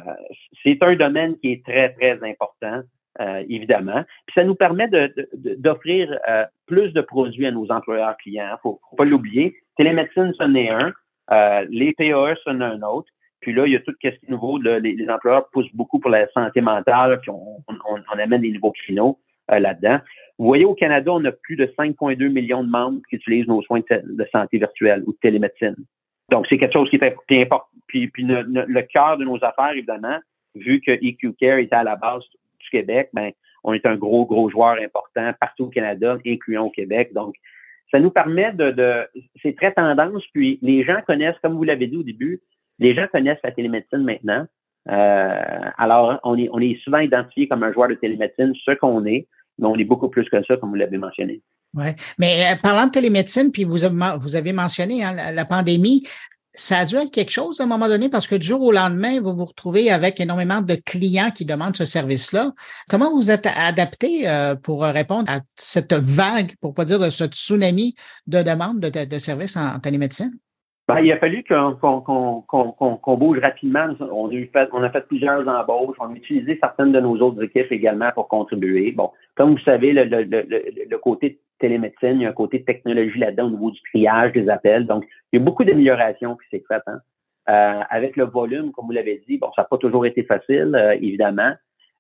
c'est un domaine qui est très, très important, euh, évidemment. Puis ça nous permet d'offrir euh, plus de produits à nos employeurs clients. Faut, faut pas l'oublier. Télémédecine, ce n'est un. les PAE, c'en a un autre. Puis là, il y a tout ce qui est nouveau. les, les, employeurs poussent beaucoup pour la santé mentale, puis on, on, amène des nouveaux créneaux là-dedans. Vous voyez, au Canada, on a plus de 5,2 millions de membres qui utilisent nos soins de, santé virtuelle ou de télémédecine. Donc, c'est quelque chose qui est important. Puis, puis le cœur de nos affaires, évidemment, vu que EQ Care à la base du Québec, ben, on est un gros, gros joueur important partout au Canada, incluant au Québec. Donc, ça nous permet de, de c'est très tendance, puis les gens connaissent, comme vous l'avez dit au début, les gens connaissent la télémédecine maintenant. Euh, alors, on est, on est souvent identifié comme un joueur de télémédecine, ce qu'on est, mais on est beaucoup plus que ça, comme vous l'avez mentionné. Oui, mais euh, parlant de télémédecine, puis vous vous avez mentionné hein, la, pandémie, ça a dû être quelque chose à un moment donné parce que du jour au lendemain, vous vous retrouvez avec énormément de clients qui demandent ce service-là. Comment vous êtes adapté euh, pour répondre à cette vague, pour pas dire de ce tsunami de demandes de, de services en télémédecine? Ben, il a fallu qu'on bouge rapidement. On a, fait, on a fait plusieurs embauches. On a utilisé certaines de nos autres équipes également pour contribuer. Bon, comme vous savez, le, le, le, le côté télémédecine, il y a un côté technologie là-dedans au niveau du triage des appels. Donc, il y a beaucoup d'améliorations qui s'est faites. Hein. Euh, avec le volume, comme vous l'avez dit, bon, ça n'a pas toujours été facile, euh, évidemment.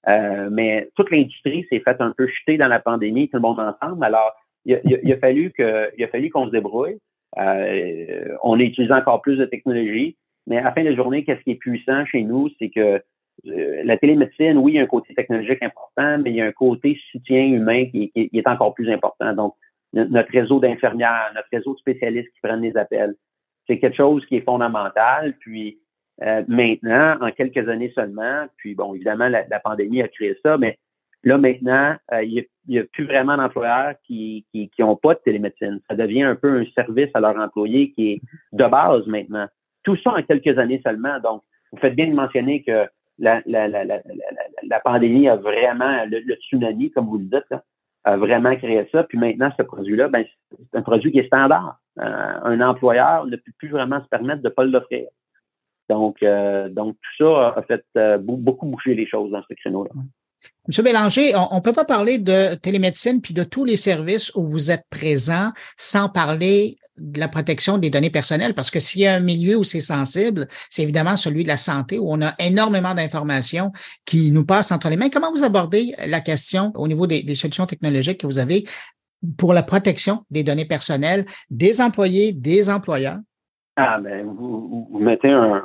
Euh, mais toute l'industrie s'est faite un peu chuter dans la pandémie, tout le monde ensemble. Alors, il a, il a il a fallu qu'on se débrouille. Euh, on a utilisé encore plus de technologie, mais à la fin de la journée, qu'est-ce qui est puissant chez nous, c'est que euh, la télémédecine, oui, il y a un côté technologique important, mais il y a un côté soutien humain qui, est encore plus important. Donc, notre réseau d'infirmières, notre réseau de spécialistes qui prennent les appels, c'est quelque chose qui est fondamental. Puis euh, maintenant, en quelques années seulement, puis bon, évidemment, la, la pandémie a créé ça, mais Là, maintenant, euh, il n'y a, plus vraiment d'employeurs qui n'ont qui, pas de télémédecine. Ça devient un peu un service à leurs employés qui est de base maintenant. Tout ça en quelques années seulement. Donc, vous faites bien de mentionner que la, la, la, la pandémie a vraiment, le, tsunami, comme vous le dites, a vraiment créé ça. Puis maintenant, ce produit-là, ben, c'est un produit qui est standard. Euh, un employeur ne peut plus vraiment se permettre de ne pas l'offrir. Donc, euh, donc, tout ça a fait beaucoup bouger les choses dans ce créneau-là. Monsieur Bélanger, on ne peut pas parler de télémédecine puis de tous les services où vous êtes présent sans parler de la protection des données personnelles, parce que s'il y a un milieu où c'est sensible, c'est évidemment celui de la santé, où on a énormément d'informations qui nous passent entre les mains. Comment vous abordez la question au niveau des, solutions technologiques que vous avez pour la protection des données personnelles des employés, des employeurs? Ah, ben, vous, mettez un,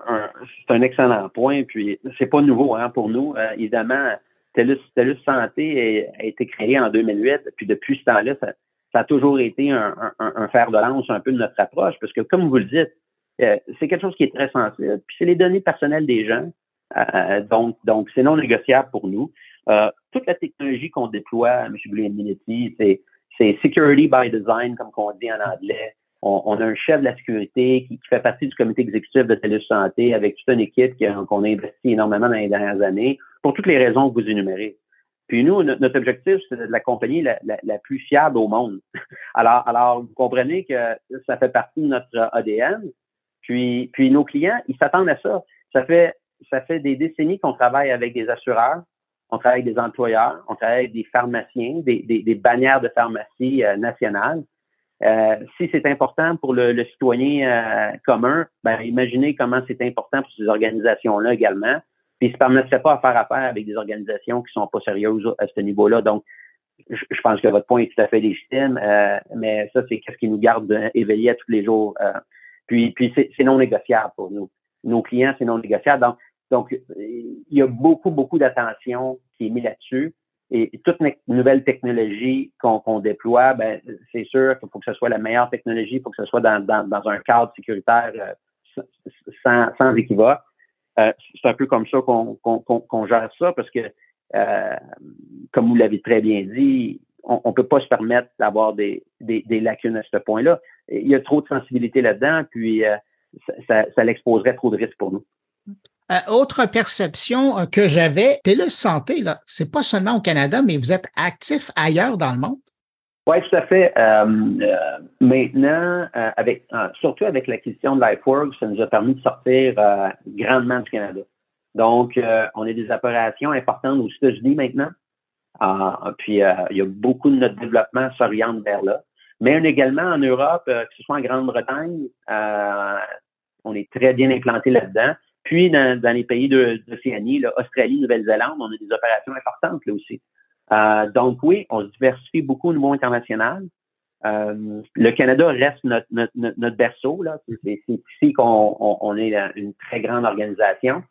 c'est un excellent point, puis c'est pas nouveau hein, pour nous. Euh, évidemment, TELUS, Santé a, été créé en 2008, puis depuis ce temps-là, ça, a toujours été un, fer de lance un peu de notre approche, parce que comme vous le dites, euh, c'est quelque chose qui est très sensible, puis c'est les données personnelles des gens, euh, donc donc c'est non négociable pour nous. Euh, toute la technologie qu'on déploie, M. Guglielminetti, c'est c'est security by design, comme on dit en anglais. On, a un chef de la sécurité qui, fait partie du comité exécutif de TELUS Santé avec toute une équipe qu'on a investi énormément dans les dernières années pour toutes les raisons que vous énumérez. Puis nous, notre objectif, c'est de la compagnie la, la, plus fiable au monde. Alors, alors, vous comprenez que ça fait partie de notre ADN. Puis, puis nos clients, ils s'attendent à ça. Ça fait, ça fait des décennies qu'on travaille avec des assureurs, on travaille avec des employeurs, on travaille avec des pharmaciens, des, des, des bannières de pharmacie euh, nationales. Euh, si c'est important pour le, le citoyen euh, commun, ben, imaginez comment c'est important pour ces organisations-là également. Puis ils ne se permettraient pas à faire affaire avec des organisations qui sont pas sérieuses à ce niveau-là. Donc, je, pense que votre point est tout à fait légitime, euh, mais ça, c'est ce qui nous garde éveillés à tous les jours. Euh, puis, puis c'est non négociable pour nous. Nos clients, c'est non négociable. Donc, donc, il y a beaucoup, beaucoup d'attention qui est mise là-dessus. Et toute nouvelle technologie qu'on déploie, ben, c'est sûr qu'il faut que ce soit la meilleure technologie, il faut que ce soit dans, dans, dans un cadre sécuritaire euh, sans, sans équivoque. Euh, c'est un peu comme ça qu'on gère ça parce que, euh, comme vous l'avez très bien dit, on ne peut pas se permettre d'avoir des, lacunes à ce point-là. Il y a trop de sensibilité là-dedans, puis euh, ça, ça, l'exposerait trop de risques pour nous. Autre perception que j'avais, TELUS Santé, là, c'est pas seulement au Canada, mais vous êtes actif ailleurs dans le monde? Oui, tout à fait. Euh, euh, maintenant, euh, avec surtout avec l'acquisition de LifeWorks, ça nous a permis de sortir grandement du Canada. Donc, on a des opérations importantes aux États-Unis maintenant. puis, il y a beaucoup de notre développement s'oriente vers là. Mais également en Europe, que ce soit en Grande-Bretagne, On est très bien implanté là-dedans. Puis, dans, les pays d'Océanie, Australie, Nouvelle-Zélande, on a des opérations importantes là aussi. Euh, donc, oui, on se diversifie beaucoup au niveau international. Euh, le Canada reste notre, notre, notre berceau. C'est, ici qu'on on, est une très grande organisation,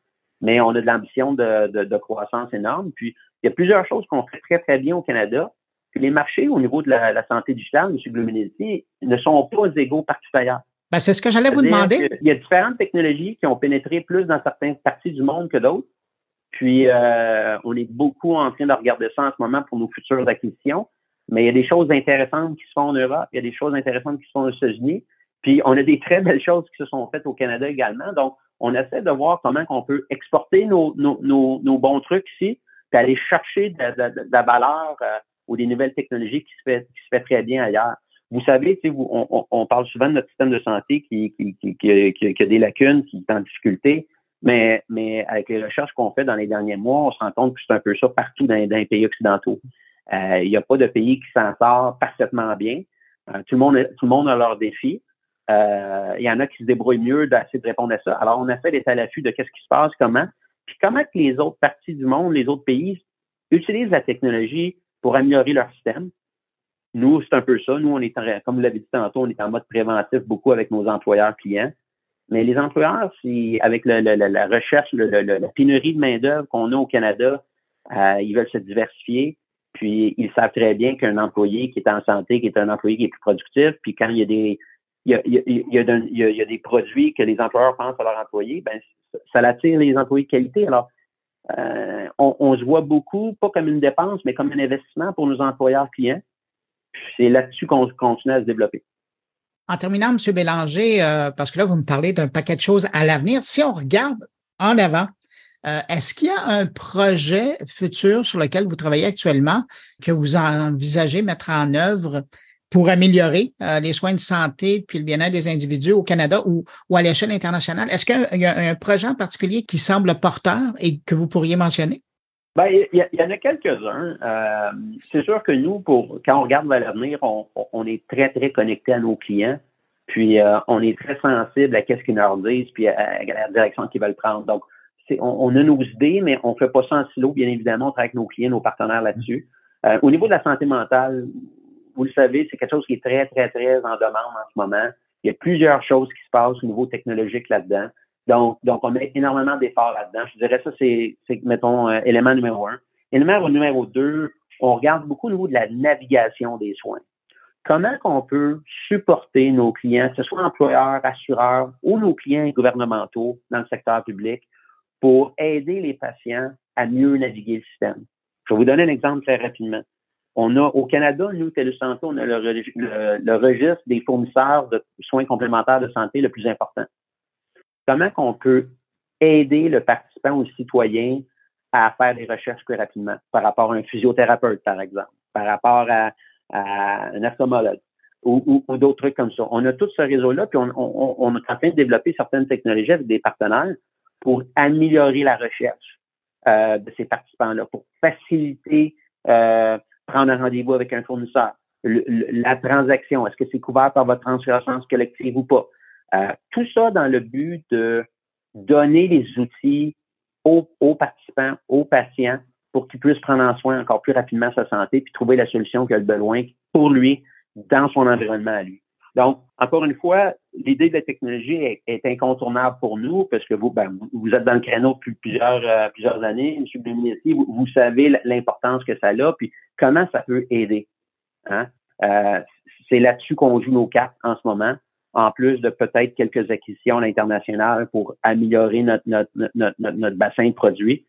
mais on a de l'ambition de, de, de, croissance énorme. Puis, il y a plusieurs choses qu'on fait très, très bien au Canada. Puis les marchés au niveau de la, santé digitale, M. Gluminetti, ne sont pas égaux partout. Ben, c'est ce que j'allais vous demander. Il y a différentes technologies qui ont pénétré plus dans certaines parties du monde que d'autres. Puis, euh, on est beaucoup en train de regarder ça en ce moment pour nos futures acquisitions. Mais il y a des choses intéressantes qui se font en Europe, il y a des choses intéressantes qui se font aux États-Unis. Puis, on a des très belles choses qui se sont faites au Canada également. Donc, on essaie de voir comment on peut exporter nos, nos, nos, bons trucs ici, puis aller chercher de, la valeur euh, ou des nouvelles technologies qui se fait, qui se fait très bien ailleurs. Vous savez, on, on, parle souvent de notre système de santé qui, qui, qui, qui, a des lacunes, qui est en difficulté. Mais, mais avec les recherches qu'on fait dans les derniers mois, on se rend compte que c'est un peu ça partout dans, les pays occidentaux. Euh, il n'y a pas de pays qui s'en sort parfaitement bien. Euh, tout, le monde, tout le monde a leurs défis. Euh, il y en a qui se débrouillent mieux d'essayer de répondre à ça. Alors, on fait d'être à l'affût de qu'est-ce qui se passe, comment. Puis comment que les autres parties du monde, les autres pays utilisent la technologie pour améliorer leur système. Nous, c'est un peu ça. Nous, on est, comme vous l'avez dit tantôt, on est en mode préventif beaucoup avec nos employeurs clients. Mais les employeurs, si, avec la recherche, la pénurie de main-d'œuvre qu'on a au Canada, euh, ils veulent se diversifier. Puis ils savent très bien qu'un employé qui est en santé, qui est un employé qui est plus productif, puis quand il y a des il y a, des produits que les employeurs pensent à leurs employés, ben ça attire les employés de qualité. Alors, euh, on, on, se voit beaucoup, pas comme une dépense, mais comme un investissement pour nos employeurs clients. C'est là-dessus qu'on continue à se développer. En terminant, M. Bélanger, euh, parce que là, vous me parlez d'un paquet de choses à l'avenir. Si on regarde en avant, euh, est-ce qu'il y a un projet futur sur lequel vous travaillez actuellement que vous envisagez mettre en œuvre pour améliorer euh, les soins de santé puis le bien-être des individus au Canada ou, ou à l'échelle internationale? Est-ce qu'il y a un projet en particulier qui semble porteur et que vous pourriez mentionner? Ben, il y, en a quelques-uns. Euh, c'est sûr que nous, pour quand on regarde vers l'avenir, on, est très, très connecté à nos clients. Puis euh, on est très sensible à ce qu'ils leur disent, puis à, la direction qu'ils veulent prendre. Donc, on, on, a nos idées, mais on ne fait pas ça en silo, bien évidemment, avec nos clients, nos partenaires là-dessus. Euh, au niveau de la santé mentale, vous le savez, c'est quelque chose qui est très, très, très en demande en ce moment. Il y a plusieurs choses qui se passent au niveau technologique là-dedans. Donc, on met énormément d'efforts là-dedans. Je dirais ça, c'est, mettons, euh, élément numéro un. Élément numéro deux, on regarde beaucoup au niveau de la navigation des soins. Comment qu'on peut supporter nos clients, que ce soit employeurs, assureurs ou nos clients gouvernementaux dans le secteur public, pour aider les patients à mieux naviguer le système? Je vais vous donner un exemple très rapidement. On a au Canada, nous, TELUS Santé, on a le, registre des fournisseurs de soins complémentaires de santé le plus important comment qu'on peut aider le participant ou le citoyen à faire des recherches plus rapidement par rapport à un physiothérapeute, par exemple, par rapport à, un ophtalmologue ou, d'autres trucs comme ça. On a tout ce réseau-là, puis on, est en train de développer certaines technologies avec des partenaires pour améliorer la recherche euh, de ces participants-là, pour faciliter euh, prendre un rendez-vous avec un fournisseur, la transaction, est-ce que c'est couvert par votre transférence collective ou pas? Euh, tout ça dans le but de donner les outils aux, participants, aux patients, pour qu'ils puissent prendre en soin encore plus rapidement sa santé, puis trouver la solution qu'il a besoin pour lui dans son environnement à lui. Donc, encore une fois, l'idée de la technologie est, incontournable pour nous parce que vous, ben, vous êtes dans le créneau depuis plusieurs, euh, plusieurs années, M. Bluminier, vous, vous savez l'importance que ça a, puis comment ça peut aider. Hein? Euh, c'est là-dessus qu'on joue nos cartes en ce moment en plus de peut-être quelques acquisitions à l'international pour améliorer notre, notre, notre, notre, bassin de produits.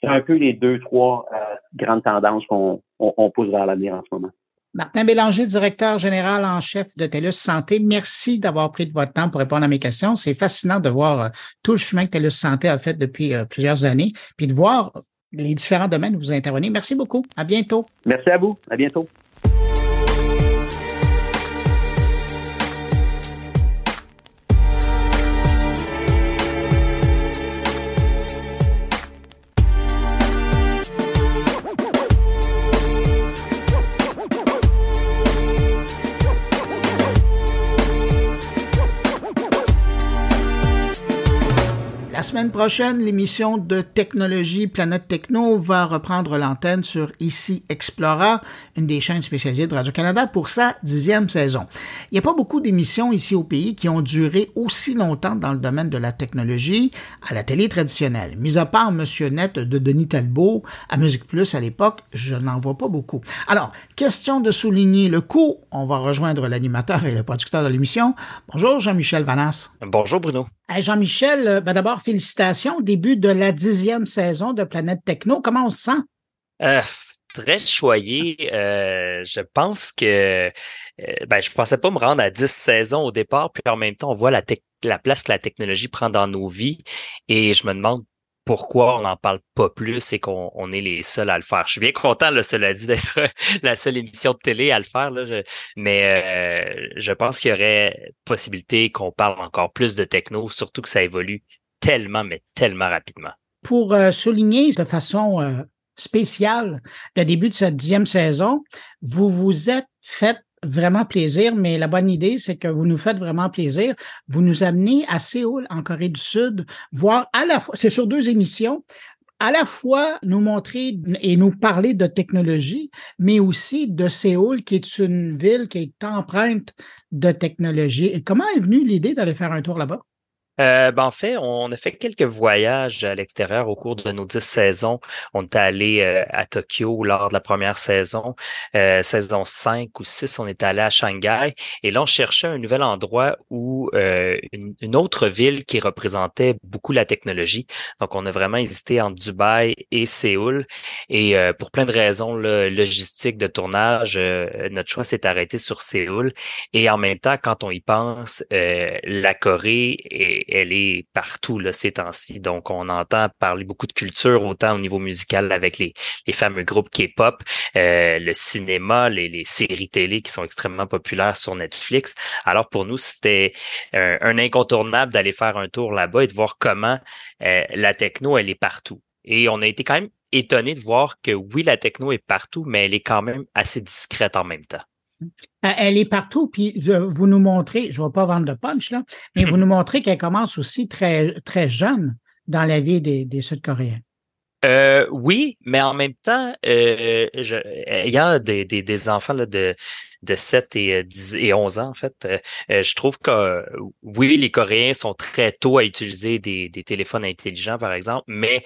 C'est un peu les deux, trois euh, grandes tendances qu'on on, pousse vers l'avenir en ce moment. Martin Bélanger, directeur général en chef de TELUS Santé, merci d'avoir pris de votre temps pour répondre à mes questions. C'est fascinant de voir euh, tout le chemin que TELUS Santé a fait depuis euh, plusieurs années, puis de voir les différents domaines où vous intervenez. Merci beaucoup. À bientôt. Merci à vous. À bientôt. Semaine prochaine, l'émission de technologie Planète Techno va reprendre l'antenne sur Ici Explora, une des chaînes spécialisées de Radio-Canada pour sa dixième saison. Il n'y a pas beaucoup d'émissions ici au pays qui ont duré aussi longtemps dans le domaine de la technologie à la télé traditionnelle. Mis à part Monsieur Net de Denis Talbot à Musique Plus à l'époque, je n'en vois pas beaucoup. Alors, question de souligner le coût. On va rejoindre l'animateur et le producteur de l'émission. Bonjour Jean-Michel Vanas. Bonjour Bruno. Jean-Michel, euh, ben d'abord, félicitations. Début de la dixième saison de Planète Techno. Comment on se sent? Euh, très choyé. Euh, je pense que ben, je pensais pas me rendre à dix saisons au départ, puis en même temps, on voit la, la place que la technologie prend dans nos vies. Et je me demande pourquoi on n'en parle pas plus et qu'on est les seuls à le faire. Je suis bien content, cela dit, d'être la seule émission de télé à le faire, là, mais euh, je pense qu'il y aurait possibilité qu'on parle encore plus de techno, surtout que ça évolue tellement, mais tellement rapidement. Pour euh, souligner de façon euh, spéciale le début de cette dixième saison, vous vous êtes fait vraiment plaisir, mais la bonne idée, c'est que vous nous faites vraiment plaisir. Vous nous amenez à Séoul, en Corée du Sud, voir à la fois, c'est sur deux émissions, à la fois nous montrer et nous parler de technologie, mais aussi de Séoul, qui est une ville qui est empreinte de technologie. Et comment est venue l'idée d'aller faire un tour là-bas? Euh, ben en fait, on a fait quelques voyages à l'extérieur au cours de nos dix saisons. On est allé euh, à Tokyo lors de la première saison. Euh, saison 5 ou 6, on est allé à Shanghai. Et là, on cherchait un nouvel endroit où euh, une, autre ville qui représentait beaucoup la technologie. Donc, on a vraiment hésité entre Dubaï et Séoul. Et pour plein de raisons logistiques de tournage, notre choix s'est arrêté sur Séoul. Et en même temps, quand on y pense, la Corée est elle est partout là, ces temps-ci. Donc, on entend parler beaucoup de culture, autant au niveau musical avec les, les fameux groupes K-pop, euh, le cinéma, les, les, séries télé qui sont extrêmement populaires sur Netflix. Alors, pour nous, c'était un, incontournable d'aller faire un tour là-bas et de voir comment euh, la techno, elle est partout. Et on a été quand même étonné de voir que oui, la techno est partout, mais elle est quand même assez discrète en même temps. Euh, elle est partout, puis vous nous montrez, je ne vais pas vendre de punch, là, mais vous nous montrez qu'elle commence aussi très, très jeune dans la vie des, des Sud-Coréens. Euh, oui, mais en même temps, euh, je, il y a des, des, des enfants là, de, de 7 et, 10, et 11 ans, en fait. je trouve que oui, les Coréens sont très tôt à utiliser des, des téléphones intelligents, par exemple, mais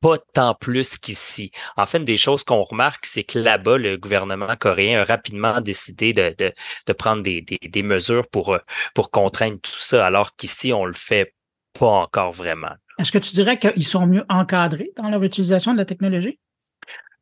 pas tant plus qu'ici. En fait, des choses qu'on remarque, c'est que là-bas, le gouvernement coréen a rapidement décidé de, prendre des, mesures pour, euh, pour contraindre tout ça, alors qu'ici, on le fait pas encore vraiment. Est-ce que tu dirais qu'ils sont mieux encadrés dans leur utilisation de la technologie?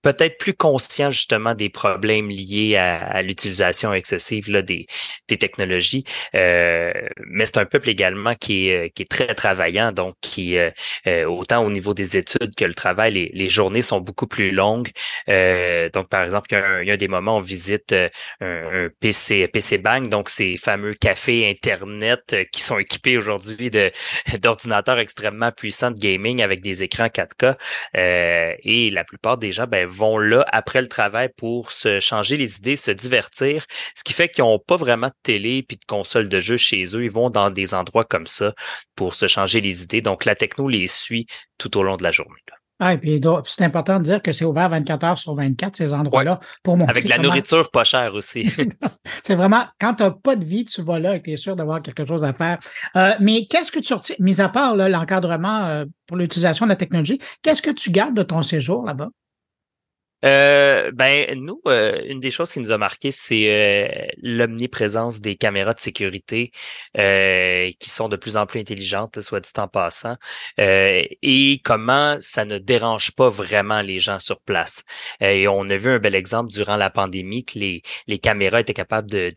Peut-être plus conscient justement des problèmes liés à, l'utilisation excessive là, des, des technologies. Euh, mais c'est un peuple également qui est, qui est très travaillant, donc qui euh, euh, autant au niveau des études que le travail, les, les journées sont beaucoup plus longues. donc par exemple, il y, a un, il y, a des moments où on visite un, un, PC PC Bank, donc ces fameux cafés internet qui sont équipés aujourd'hui d'ordinateurs extrêmement puissants de gaming avec des écrans 4K. et la plupart des gens ben, vont là après le travail pour se changer les idées, se divertir, ce qui fait qu'ils n'ont pas vraiment de télé puis de console de jeu chez eux. Ils vont dans des endroits comme ça pour se changer les idées. Donc, la techno les suit tout au long de la journée. Ah, et puis c'est important de dire que c'est ouvert 24 heures sur 24, ces endroits-là, pour montrer. Avec de la nourriture pas chère aussi. c'est vraiment, quand tu n'as pas de vie, tu vas là et tu es sûr d'avoir quelque chose à faire. Euh, mais qu'est-ce que tu sortis, mis à part l'encadrement euh, pour l'utilisation de la technologie, qu'est-ce que tu gardes de ton séjour là-bas? Euh, ben nous, euh, une des choses qui nous a marqué, c'est euh, l'omniprésence des caméras de sécurité qui sont de plus en plus intelligentes, soit dit en passant, et comment ça ne dérange pas vraiment les gens sur place. et on a vu un bel exemple durant la pandémie que les, les caméras étaient capables de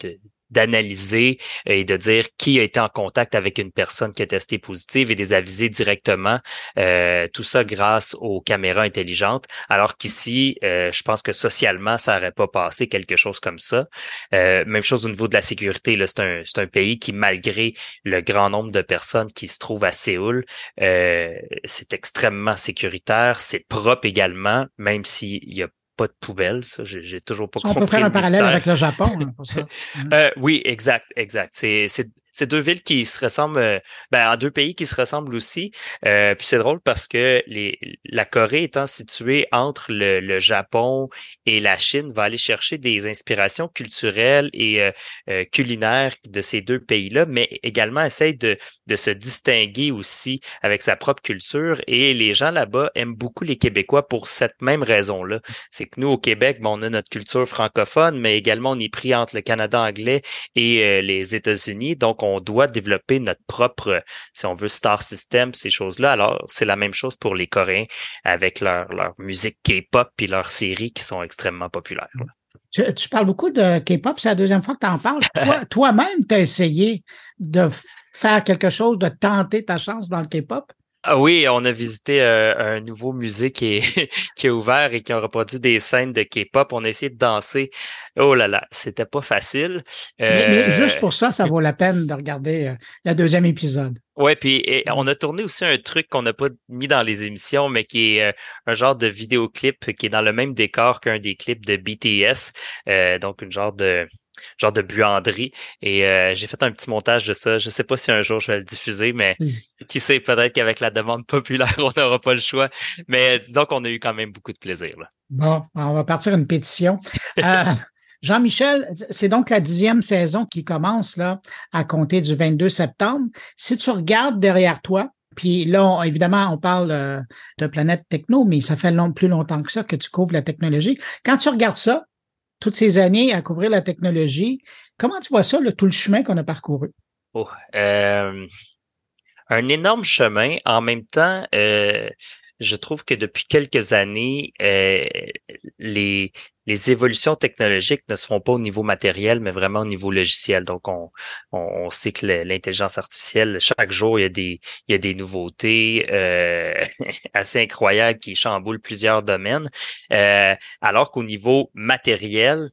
d'analyser et de dire qui a été en contact avec une personne qui a testé positive et les aviser directement. Euh, tout ça grâce aux caméras intelligentes. Alors qu'ici, euh, je pense que socialement, ça n'aurait pas passé quelque chose comme ça. Euh, même chose au niveau de la sécurité. C'est un, un pays qui, malgré le grand nombre de personnes qui se trouvent à Séoul, c'est extrêmement sécuritaire. C'est propre également, même s'il y a pas de poubelle. J'ai toujours pas compris. On peut faire un parallèle avec le Japon. Hein, euh, oui, exact, exact. C'est c'est deux villes qui se ressemblent, euh, ben, en deux pays qui se ressemblent aussi. Euh, puis c'est drôle parce que les, la Corée étant située entre le, le, Japon et la Chine va aller chercher des inspirations culturelles et euh, euh culinaires de ces deux pays-là, mais également essaye de, de se distinguer aussi avec sa propre culture. Et les gens là-bas aiment beaucoup les Québécois pour cette même raison-là. C'est que nous, au Québec, ben, on a notre culture francophone, mais également on est pris entre le Canada anglais et euh, les États-Unis. Donc, on doit développer notre propre, si on veut, star system, ces choses-là. Alors, c'est la même chose pour les Coréens avec leur, leur musique K-pop et leurs séries qui sont extrêmement populaires. Tu, tu, parles beaucoup de K-pop, c'est la deuxième fois que tu en parles. Toi, toi-même, tu as essayé de faire quelque chose, de tenter ta chance dans le K-pop? Ah oui, on a visité euh, un nouveau musée qui est, qui est ouvert et qui a reproduit des scènes de K-pop. On a essayé de danser. Oh là là, c'était pas facile. Euh... Mais, mais, juste pour ça, ça vaut la peine de regarder euh, le deuxième épisode. Ouais, puis et on a tourné aussi un truc qu'on n'a pas mis dans les émissions, mais qui est euh, un genre de vidéoclip qui est dans le même décor qu'un des clips de BTS, donc une genre de genre de buanderie. Et euh, j'ai fait un petit montage de ça. Je sais pas si un jour je vais le diffuser, mais hmm. qui sait, peut-être qu'avec la demande populaire, on n'aura pas le choix. Mais disons qu'on a eu quand même beaucoup de plaisir. Là. Bon, on va partir une pétition. Euh, Jean-Michel, c'est donc la dixième saison qui commence là à compter du 22 septembre. Si tu regardes derrière toi, puis là, évidemment, on parle euh, de Planète Techno, mais ça fait long, plus longtemps que ça que tu couvres la technologie. Quand tu regardes ça, toutes ces années à couvrir la technologie. Comment tu vois ça, le, tout le chemin qu'on a parcouru? Oh, euh, un énorme chemin. En même temps, euh, je trouve que depuis quelques années, euh, les, les évolutions technologiques ne se font pas au niveau matériel, mais vraiment au niveau logiciel. Donc, on, on, sait que l'intelligence artificielle, chaque jour, il y a des, il y a des nouveautés euh, assez incroyables qui chamboulent plusieurs domaines. Euh, alors qu'au niveau matériel,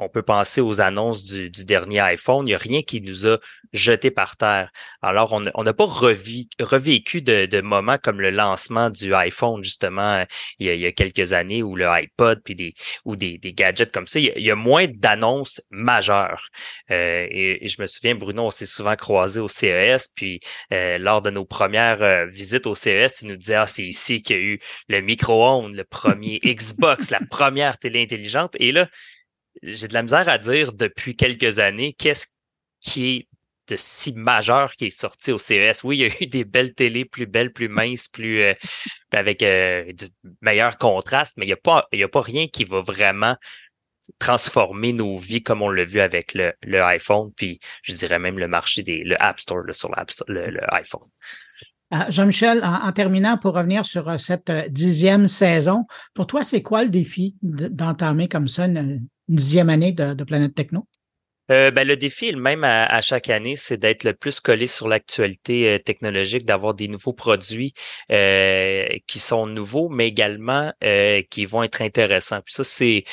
on peut penser aux annonces du, dernier iPhone. Il n'y a rien qui nous a jeté par terre. Alors, on n'a pas revécu de, de, moments comme le lancement du iPhone, justement, il y a, quelques années, ou le iPod, puis des, ou des, gadgets comme ça. Il y a, moins d'annonces majeures. Euh, et, je me souviens, Bruno, on s'est souvent croisé au CES, puis euh, lors de nos premières euh, visites au CES, il nous disait, ah, c'est ici qu'il y a eu le micro-ondes, le premier Xbox, la première télé intelligente. Et là, j'ai de la misère à dire depuis quelques années qu'est-ce qui est de si majeur qui est sorti au CES. Oui, il y a eu des belles télés plus belles, plus minces, plus euh, avec euh, de meilleurs contrastes, mais il n'y a pas, rien qui va vraiment transformer nos vies comme on l'a vu avec le, iPhone, puis je dirais même le marché des le App Store sur Store, le, iPhone. Euh, Jean-Michel, en, terminant, pour revenir sur cette dixième saison, pour toi, c'est quoi le défi d'entamer comme ça une dixième année de, de Planète Techno? Euh, ben, le défi est le même à, chaque année, c'est d'être le plus collé sur l'actualité euh, technologique, d'avoir des nouveaux produits euh, qui sont nouveaux, mais également qui vont être intéressants. Puis ça, c'est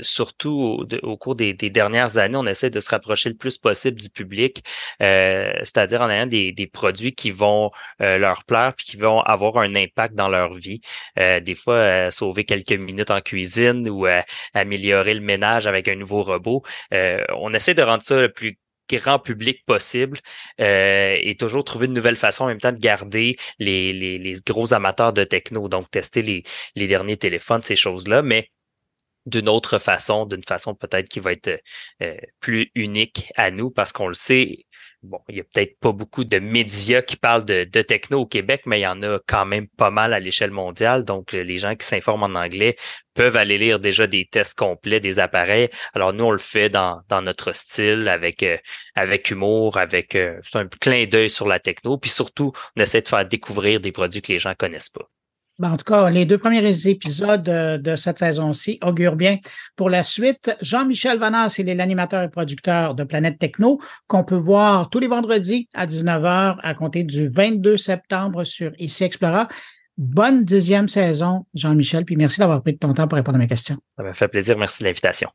surtout au, cours des, dernières années, on essaie de se rapprocher le plus possible du public, c'est-à-dire en ayant des, des, produits qui vont leur plaire puis qui vont avoir un impact dans leur vie. des fois, sauver quelques minutes en cuisine ou améliorer le ménage avec un nouveau robot on essaie de rendre ça le plus grand public possible euh, et toujours trouver une nouvelle façon en même temps de garder les, les, gros amateurs de techno, donc tester les, les derniers téléphones, ces choses-là, mais d'une autre façon, d'une façon peut-être qui va être euh, plus unique à nous parce qu'on le sait, bon, il y a peut-être pas beaucoup de médias qui parlent de, de, techno au Québec, mais il y en a quand même pas mal à l'échelle mondiale. Donc, les gens qui s'informent en anglais peuvent aller lire déjà des tests complets des appareils. Alors, nous, on le fait dans, dans notre style, avec, euh, avec humour, avec euh, un clin d'œil sur la techno. Puis surtout, on essaie de faire découvrir des produits que les gens connaissent pas. Ben, en tout cas, les deux premiers épisodes de, cette saison-ci augurent bien pour la suite. Jean-Michel Vanas, il est l'animateur et producteur de Planète Techno, qu'on peut voir tous les vendredis à 19h à compter du 22 septembre sur ICI Explorer. Bonne dixième saison, Jean-Michel, puis merci d'avoir pris de ton temps pour répondre à mes questions. Ça m'a fait plaisir. Merci de l'invitation.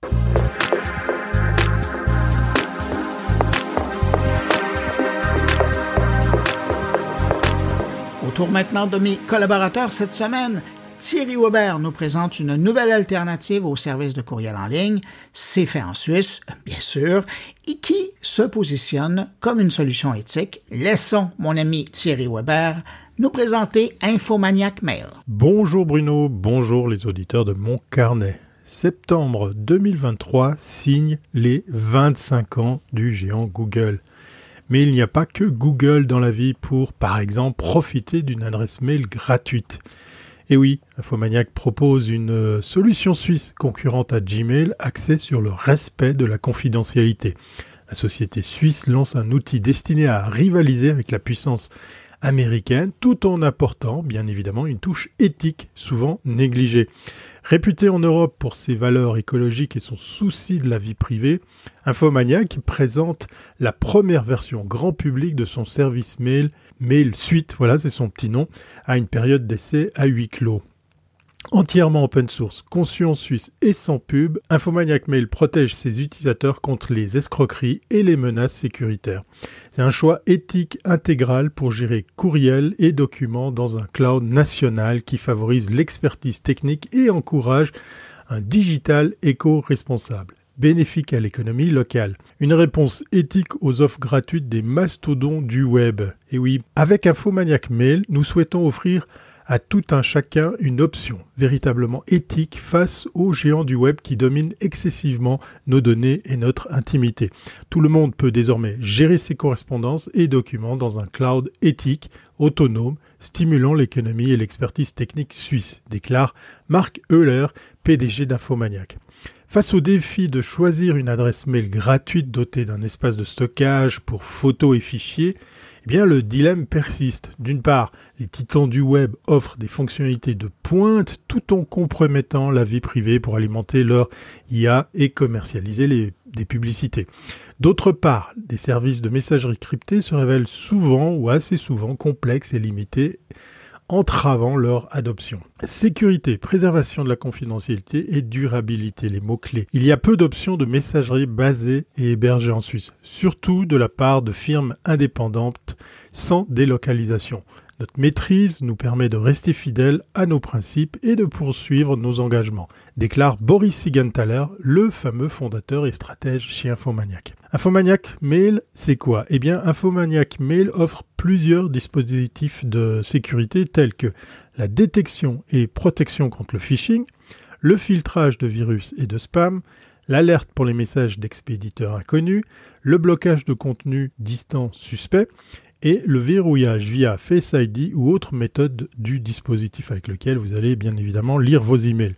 Tour maintenant de mes collaborateurs cette semaine. Thierry Weber nous présente une nouvelle alternative au service de courriel en ligne, c'est fait en Suisse, bien sûr, et qui se positionne comme une solution éthique. Laissons mon ami Thierry Weber nous présenter Infomaniac Mail. Bonjour Bruno, bonjour les auditeurs de mon carnet. Septembre 2023 signe les 25 ans du géant Google. Mais il n'y a pas que Google dans la vie pour, par exemple, profiter d'une adresse mail gratuite. Et oui, Infomaniac propose une solution suisse concurrente à Gmail axée sur le respect de la confidentialité. La société suisse lance un outil destiné à rivaliser avec la puissance américaine tout en apportant bien évidemment une touche éthique souvent négligée. Réputé en Europe pour ses valeurs écologiques et son souci de la vie privée, Infomaniac présente la première version grand public de son service mail, Mail Suite, voilà c'est son petit nom, à une période d'essai à huis clos. Entièrement open source, conçu en Suisse et sans pub, Infomaniac Mail protège ses utilisateurs contre les escroqueries et les menaces sécuritaires. C'est un choix éthique intégral pour gérer courriels et documents dans un cloud national qui favorise l'expertise technique et encourage un digital éco-responsable bénéfique à l'économie locale. Une réponse éthique aux offres gratuites des mastodons du web. Et oui, avec Infomaniac Mail, nous souhaitons offrir à tout un chacun une option véritablement éthique face aux géants du web qui dominent excessivement nos données et notre intimité. Tout le monde peut désormais gérer ses correspondances et documents dans un cloud éthique, autonome, stimulant l'économie et l'expertise technique suisse, déclare Marc Euler, PDG d'Infomaniac. Face au défi de choisir une adresse mail gratuite dotée d'un espace de stockage pour photos et fichiers, eh bien, le dilemme persiste. D'une part, les titans du web offrent des fonctionnalités de pointe tout en compromettant la vie privée pour alimenter leur IA et commercialiser des publicités. D'autre part, des services de messagerie cryptée se révèlent souvent ou assez souvent complexes et limités entravant leur adoption. Sécurité, préservation de la confidentialité et durabilité, les mots-clés. Il y a peu d'options de messagerie basées et hébergées en Suisse, surtout de la part de firmes indépendantes sans délocalisation. Notre maîtrise nous permet de rester fidèles à nos principes et de poursuivre nos engagements, déclare Boris Sigenthaler, le fameux fondateur et stratège chez Infomaniac. Infomaniac Mail, c'est quoi? Eh bien, Infomaniac Mail offre plusieurs dispositifs de sécurité tels que la détection et protection contre le phishing, le filtrage de virus et de spam, l'alerte pour les messages d'expéditeurs inconnus, le blocage de contenu distant suspect et le verrouillage via Face ID ou autre méthode du dispositif avec lequel vous allez bien évidemment lire vos emails.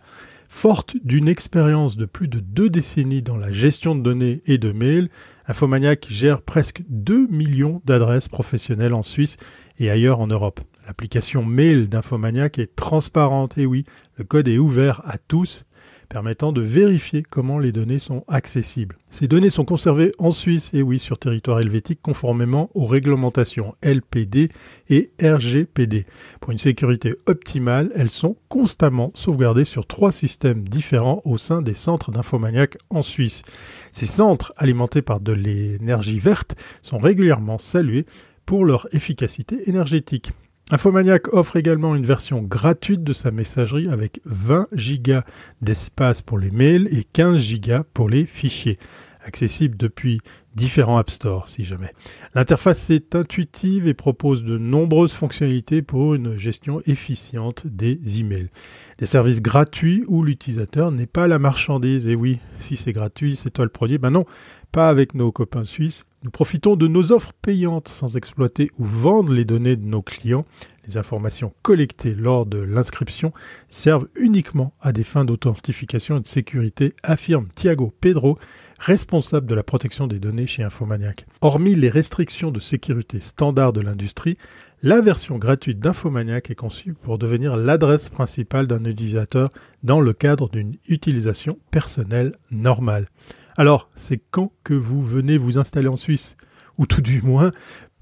Forte d'une expérience de plus de deux décennies dans la gestion de données et de mails, Infomaniac gère presque 2 millions d'adresses professionnelles en Suisse et ailleurs en Europe. L'application mail d'Infomaniac est transparente et oui, le code est ouvert à tous permettant de vérifier comment les données sont accessibles. Ces données sont conservées en Suisse et oui sur territoire helvétique conformément aux réglementations LPD et RGPD. Pour une sécurité optimale, elles sont constamment sauvegardées sur trois systèmes différents au sein des centres d'infomaniac en Suisse. Ces centres, alimentés par de l'énergie verte, sont régulièrement salués pour leur efficacité énergétique. Infomaniac offre également une version gratuite de sa messagerie avec 20 Go d'espace pour les mails et 15 Go pour les fichiers, accessible depuis différents App Store si jamais. L'interface est intuitive et propose de nombreuses fonctionnalités pour une gestion efficiente des emails. Des services gratuits où l'utilisateur n'est pas la marchandise. Et oui, si c'est gratuit, c'est toi le produit. Ben non, pas avec nos copains suisses. Nous profitons de nos offres payantes sans exploiter ou vendre les données de nos clients. Les informations collectées lors de l'inscription servent uniquement à des fins d'authentification et de sécurité, affirme Thiago Pedro, responsable de la protection des données chez Infomaniac. Hormis les restrictions de sécurité standard de l'industrie, la version gratuite d'Infomaniac est conçue pour devenir l'adresse principale d'un utilisateur dans le cadre d'une utilisation personnelle normale. Alors, c'est quand que vous venez vous installer en Suisse? Ou tout du moins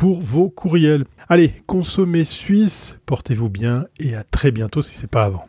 pour vos courriels. Allez, consommez suisse, portez-vous bien et à très bientôt si c'est pas avant.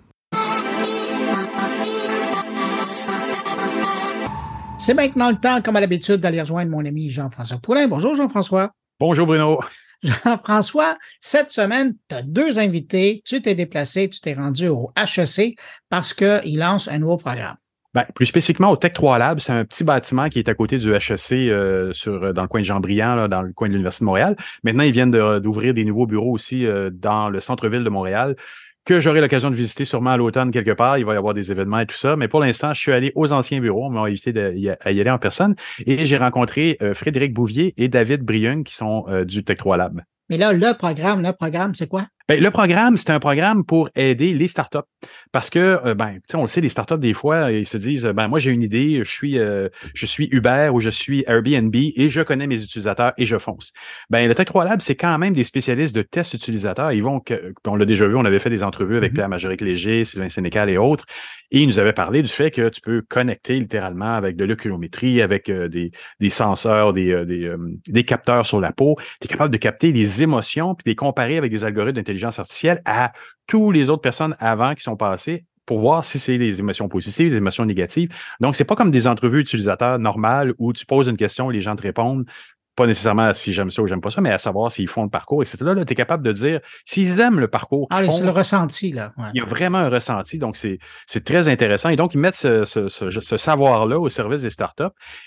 C'est maintenant le temps, comme à l'habitude, d'aller rejoindre mon ami Jean-François Poulain. Bonjour Jean-François. Bonjour Bruno. Jean-François, cette semaine, tu as deux invités, tu t'es déplacé, tu t'es rendu au HEC parce qu'il lance un nouveau programme. Ben, plus spécifiquement au Tech 3 Lab, c'est un petit bâtiment qui est à côté du HEC euh, sur, dans le coin de Jean-Briand, dans le coin de l'Université de Montréal. Maintenant, ils viennent d'ouvrir des nouveaux bureaux aussi euh, dans le centre-ville de Montréal que j'aurai l'occasion de visiter sûrement à l'automne quelque part. Il va y avoir des événements et tout ça. Mais pour l'instant, je suis allé aux anciens bureaux. On m'a invité à y aller en personne. Et j'ai rencontré euh, Frédéric Bouvier et David Briung qui sont du Tech 3 Lab. Mais là, le programme, le programme, c'est quoi? Ben, le programme, c'est un programme pour aider les startups. Parce que, euh, ben, on le sait, les startups, des fois, ils se disent, ben, moi, j'ai une idée, je suis, euh, je suis Uber ou je suis Airbnb et je connais mes utilisateurs et je fonce. Ben, le Tech 3 Lab, c'est quand même des spécialistes de tests utilisateurs. Ils vont, on l'a déjà vu, on avait fait des entrevues avec mm-hmm. Pierre Majoric Léger, Sylvain Sénécal et autres. Et ils nous avaient parlé du fait que tu peux connecter littéralement avec de l'oculométrie, avec euh, des, des senseurs, des, des, des capteurs sur la peau. Tu es capable de capter les émotions puis de les comparer avec des algorithmes artificielle à tous les autres personnes avant qui sont passées pour voir si c'est des émotions positives, des émotions négatives. Donc, c'est pas comme des entrevues utilisateurs normales où tu poses une question et les gens te répondent pas nécessairement si j'aime ça ou j'aime pas ça, mais à savoir s'ils font le parcours, etc. Là, là tu es capable de dire s'ils aiment le parcours. Ah, c'est le ressenti, là. Il y a vraiment un ressenti, donc c'est très intéressant. Et donc, ils mettent ce, ce, ce, savoir-là au service des startups.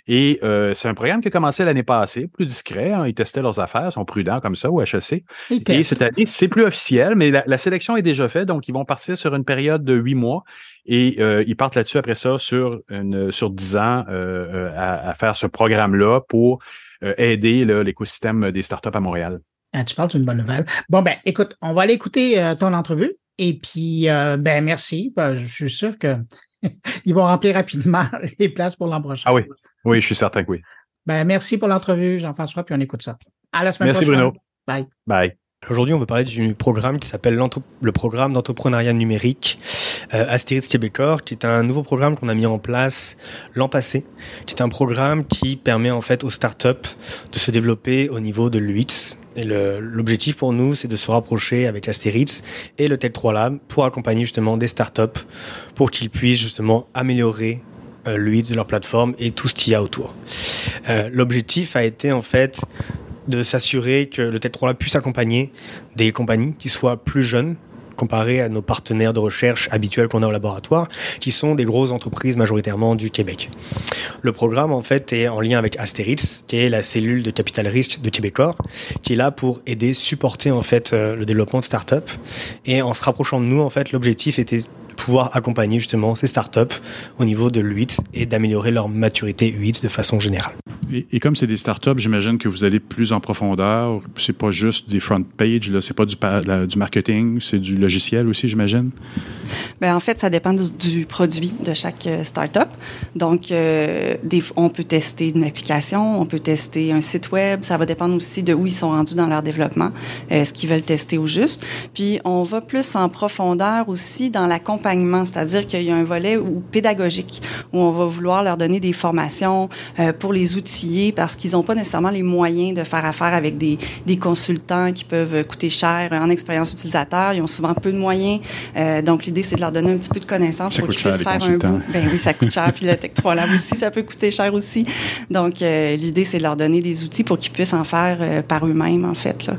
Et euh, c'est un programme qui a commencé l'année passée, plus discret. Hein, ils testaient leurs affaires, sont prudents comme ça au HEC. Et cette année, c'est plus officiel, mais la, sélection est déjà faite, donc ils vont partir sur une période de huit mois. Et euh, ils partent là-dessus après ça sur une sur dix ans euh, à, à, faire ce programme-là pour aider l'écosystème des startups à Montréal. Ah, tu parles d'une bonne nouvelle. Bon, ben, écoute, on va aller écouter euh, ton entrevue. Et puis, euh, ben, merci. Ben, je suis sûr que ils vont remplir rapidement les places pour l'an prochain. Ah oui, oui, je suis certain que oui. Ben, merci pour l'entrevue, Jean-François, puis on écoute ça. À la semaine prochaine. Merci, Bruno. Bye. Bye. Aujourd'hui, on veut parler du programme qui s'appelle le programme d'entrepreneuriat numérique euh, Astérix Québécois, qui est un nouveau programme qu'on a mis en place l'an passé, qui est un programme qui permet en fait aux startups de se développer au niveau de l'UX. Et l'objectif pour nous, c'est de se rapprocher avec Astérix et le Tech 3 Lab pour accompagner justement des startups pour qu'ils puissent justement améliorer euh, de leur plateforme et tout ce qu'il y a autour. Euh, L'objectif a été en fait de s'assurer que le Tech 3 Lab puisse accompagner des compagnies qui soient plus jeunes comparé à nos partenaires de recherche habituels qu'on a au laboratoire, qui sont des grosses entreprises majoritairement du Québec. Le programme, en fait, est en lien avec Asterix, qui est la cellule de capital risque de Québécois, qui est là pour aider, supporter, en fait, euh, le développement de start-up. Et en se rapprochant de nous, en fait, l'objectif était pouvoir accompagner justement ces startups au niveau de l'UX et d'améliorer leur maturité UX de façon générale. Et, comme c'est des startups, j'imagine que vous allez plus en profondeur. C'est pas juste des front pages, là, c'est pas du, du marketing, c'est du logiciel aussi, j'imagine? Ben en fait, ça dépend du, produit de chaque euh, startup. Donc, euh, des, on peut tester une application, on peut tester un site web. Ça va dépendre aussi de où ils sont rendus dans leur développement, euh, ce qu'ils veulent tester au juste. Puis, on va plus en profondeur aussi dans c'est-à-dire qu'il y a un volet où, pédagogique où on va vouloir leur donner des formations euh, pour les outils parce qu'ils n'ont pas nécessairement les moyens de faire affaire avec des, des consultants qui peuvent coûter cher en expérience utilisateur. Ils ont souvent peu de moyens. Euh, donc, l'idée, c'est de leur donner un petit peu de connaissances pour qu'ils puissent faire un bout. Ben oui, ça coûte cher. Puis le Tech 3 Lab aussi, ça peut coûter cher aussi. Donc, euh, l'idée, c'est de leur donner des outils pour qu'ils puissent en faire euh, par eux-mêmes, en fait. Là.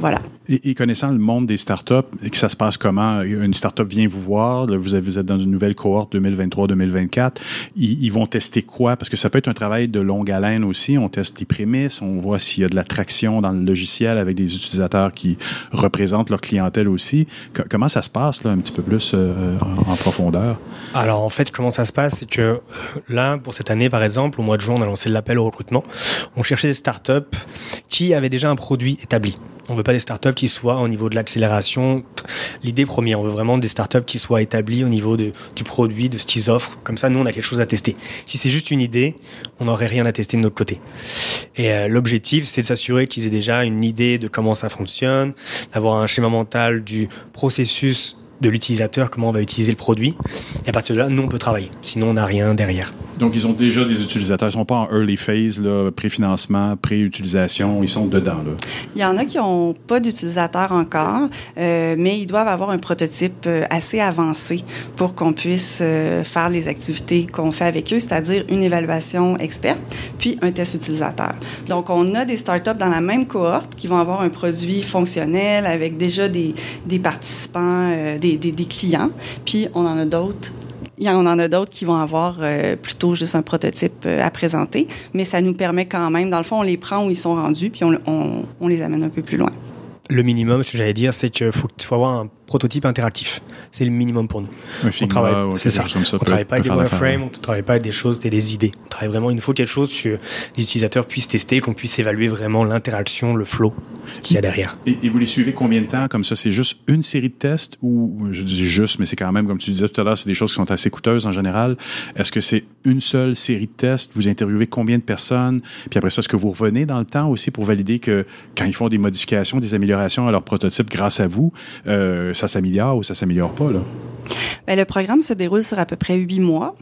voilà. Et, connaissant le monde des startups, que ça se passe comment? Une startup vient vous voir, vous, êtes dans une nouvelle cohorte 2023-2024. Ils, vont tester quoi? Parce que ça peut être un travail de longue haleine aussi. On teste les prémices, on voit s'il y a de la traction dans le logiciel avec des utilisateurs qui représentent leur clientèle aussi. comment ça se passe là, un petit peu plus euh, en, profondeur? Alors en fait, comment ça se passe, c'est que euh, là, pour cette année, par exemple, au mois de juin, on a lancé l'appel au recrutement. On cherchait des startups qui avaient déjà un produit établi. On veut pas des startups qui soient au niveau de l'accélération. L'idée première, on veut vraiment des startups qui soient établies au niveau de, du produit, de ce qu'ils offrent. Comme ça, nous, on a quelque chose à tester. Si c'est juste une idée, on n'aurait rien à tester de notre côté. Et euh, l'objectif, c'est de s'assurer qu'ils aient déjà une idée de comment ça fonctionne, d'avoir un schéma mental du processus de l'utilisateur, comment on va utiliser le produit. Et à partir de là, nous, on peut travailler. Sinon, on n'a rien derrière. Donc, ils ont déjà des utilisateurs. Ils sont pas en early phase, là, pré-financement, pré-utilisation. Ils sont dedans, là. Il y en a qui n'ont pas d'utilisateurs encore, euh, mais ils doivent avoir un prototype euh, assez avancé pour qu'on puisse euh, faire les activités qu'on fait avec eux, c'est-à-dire une évaluation experte, puis un test utilisateur. Donc, on a des startups dans la même cohorte qui vont avoir un produit fonctionnel avec déjà des, des participants, euh, des, des, clients, puis on en a d'autres il y en a d'autres qui vont avoir euh, plutôt juste un prototype euh, à présenter, mais ça nous permet quand même, dans le fond, on les prend où ils sont rendus, puis on, on, on les amène un peu plus loin. Le minimum, ce que j'allais dire, c'est qu'il faut, faut avoir un prototype interactif. C'est le minimum pour nous. On travaille, c'est ça. ça on peut- travaille pas avec des wireframes, on travaille pas avec des choses, des, des idées. On travaille vraiment, il nous faut quelque chose que les utilisateurs puissent tester, qu'on puisse évaluer vraiment l'interaction, le flow qu'il y a derrière. Et, et vous les suivez combien de temps? Comme ça? C'est juste une série de tests ou, je dis juste, mais c'est quand même, comme tu disais tout à l'heure, c'est des choses qui sont assez coûteuses en général. Est-ce que c'est une seule série de tests? Vous interviewez combien de personnes? Puis après ça, est-ce que vous revenez dans le temps aussi pour valider que quand ils font des modifications, des améliorations à leur prototype grâce à vous, euh, ça s'améliore ou ça s'améliore pas, là? Ben, le programme se déroule sur à peu près huit mois.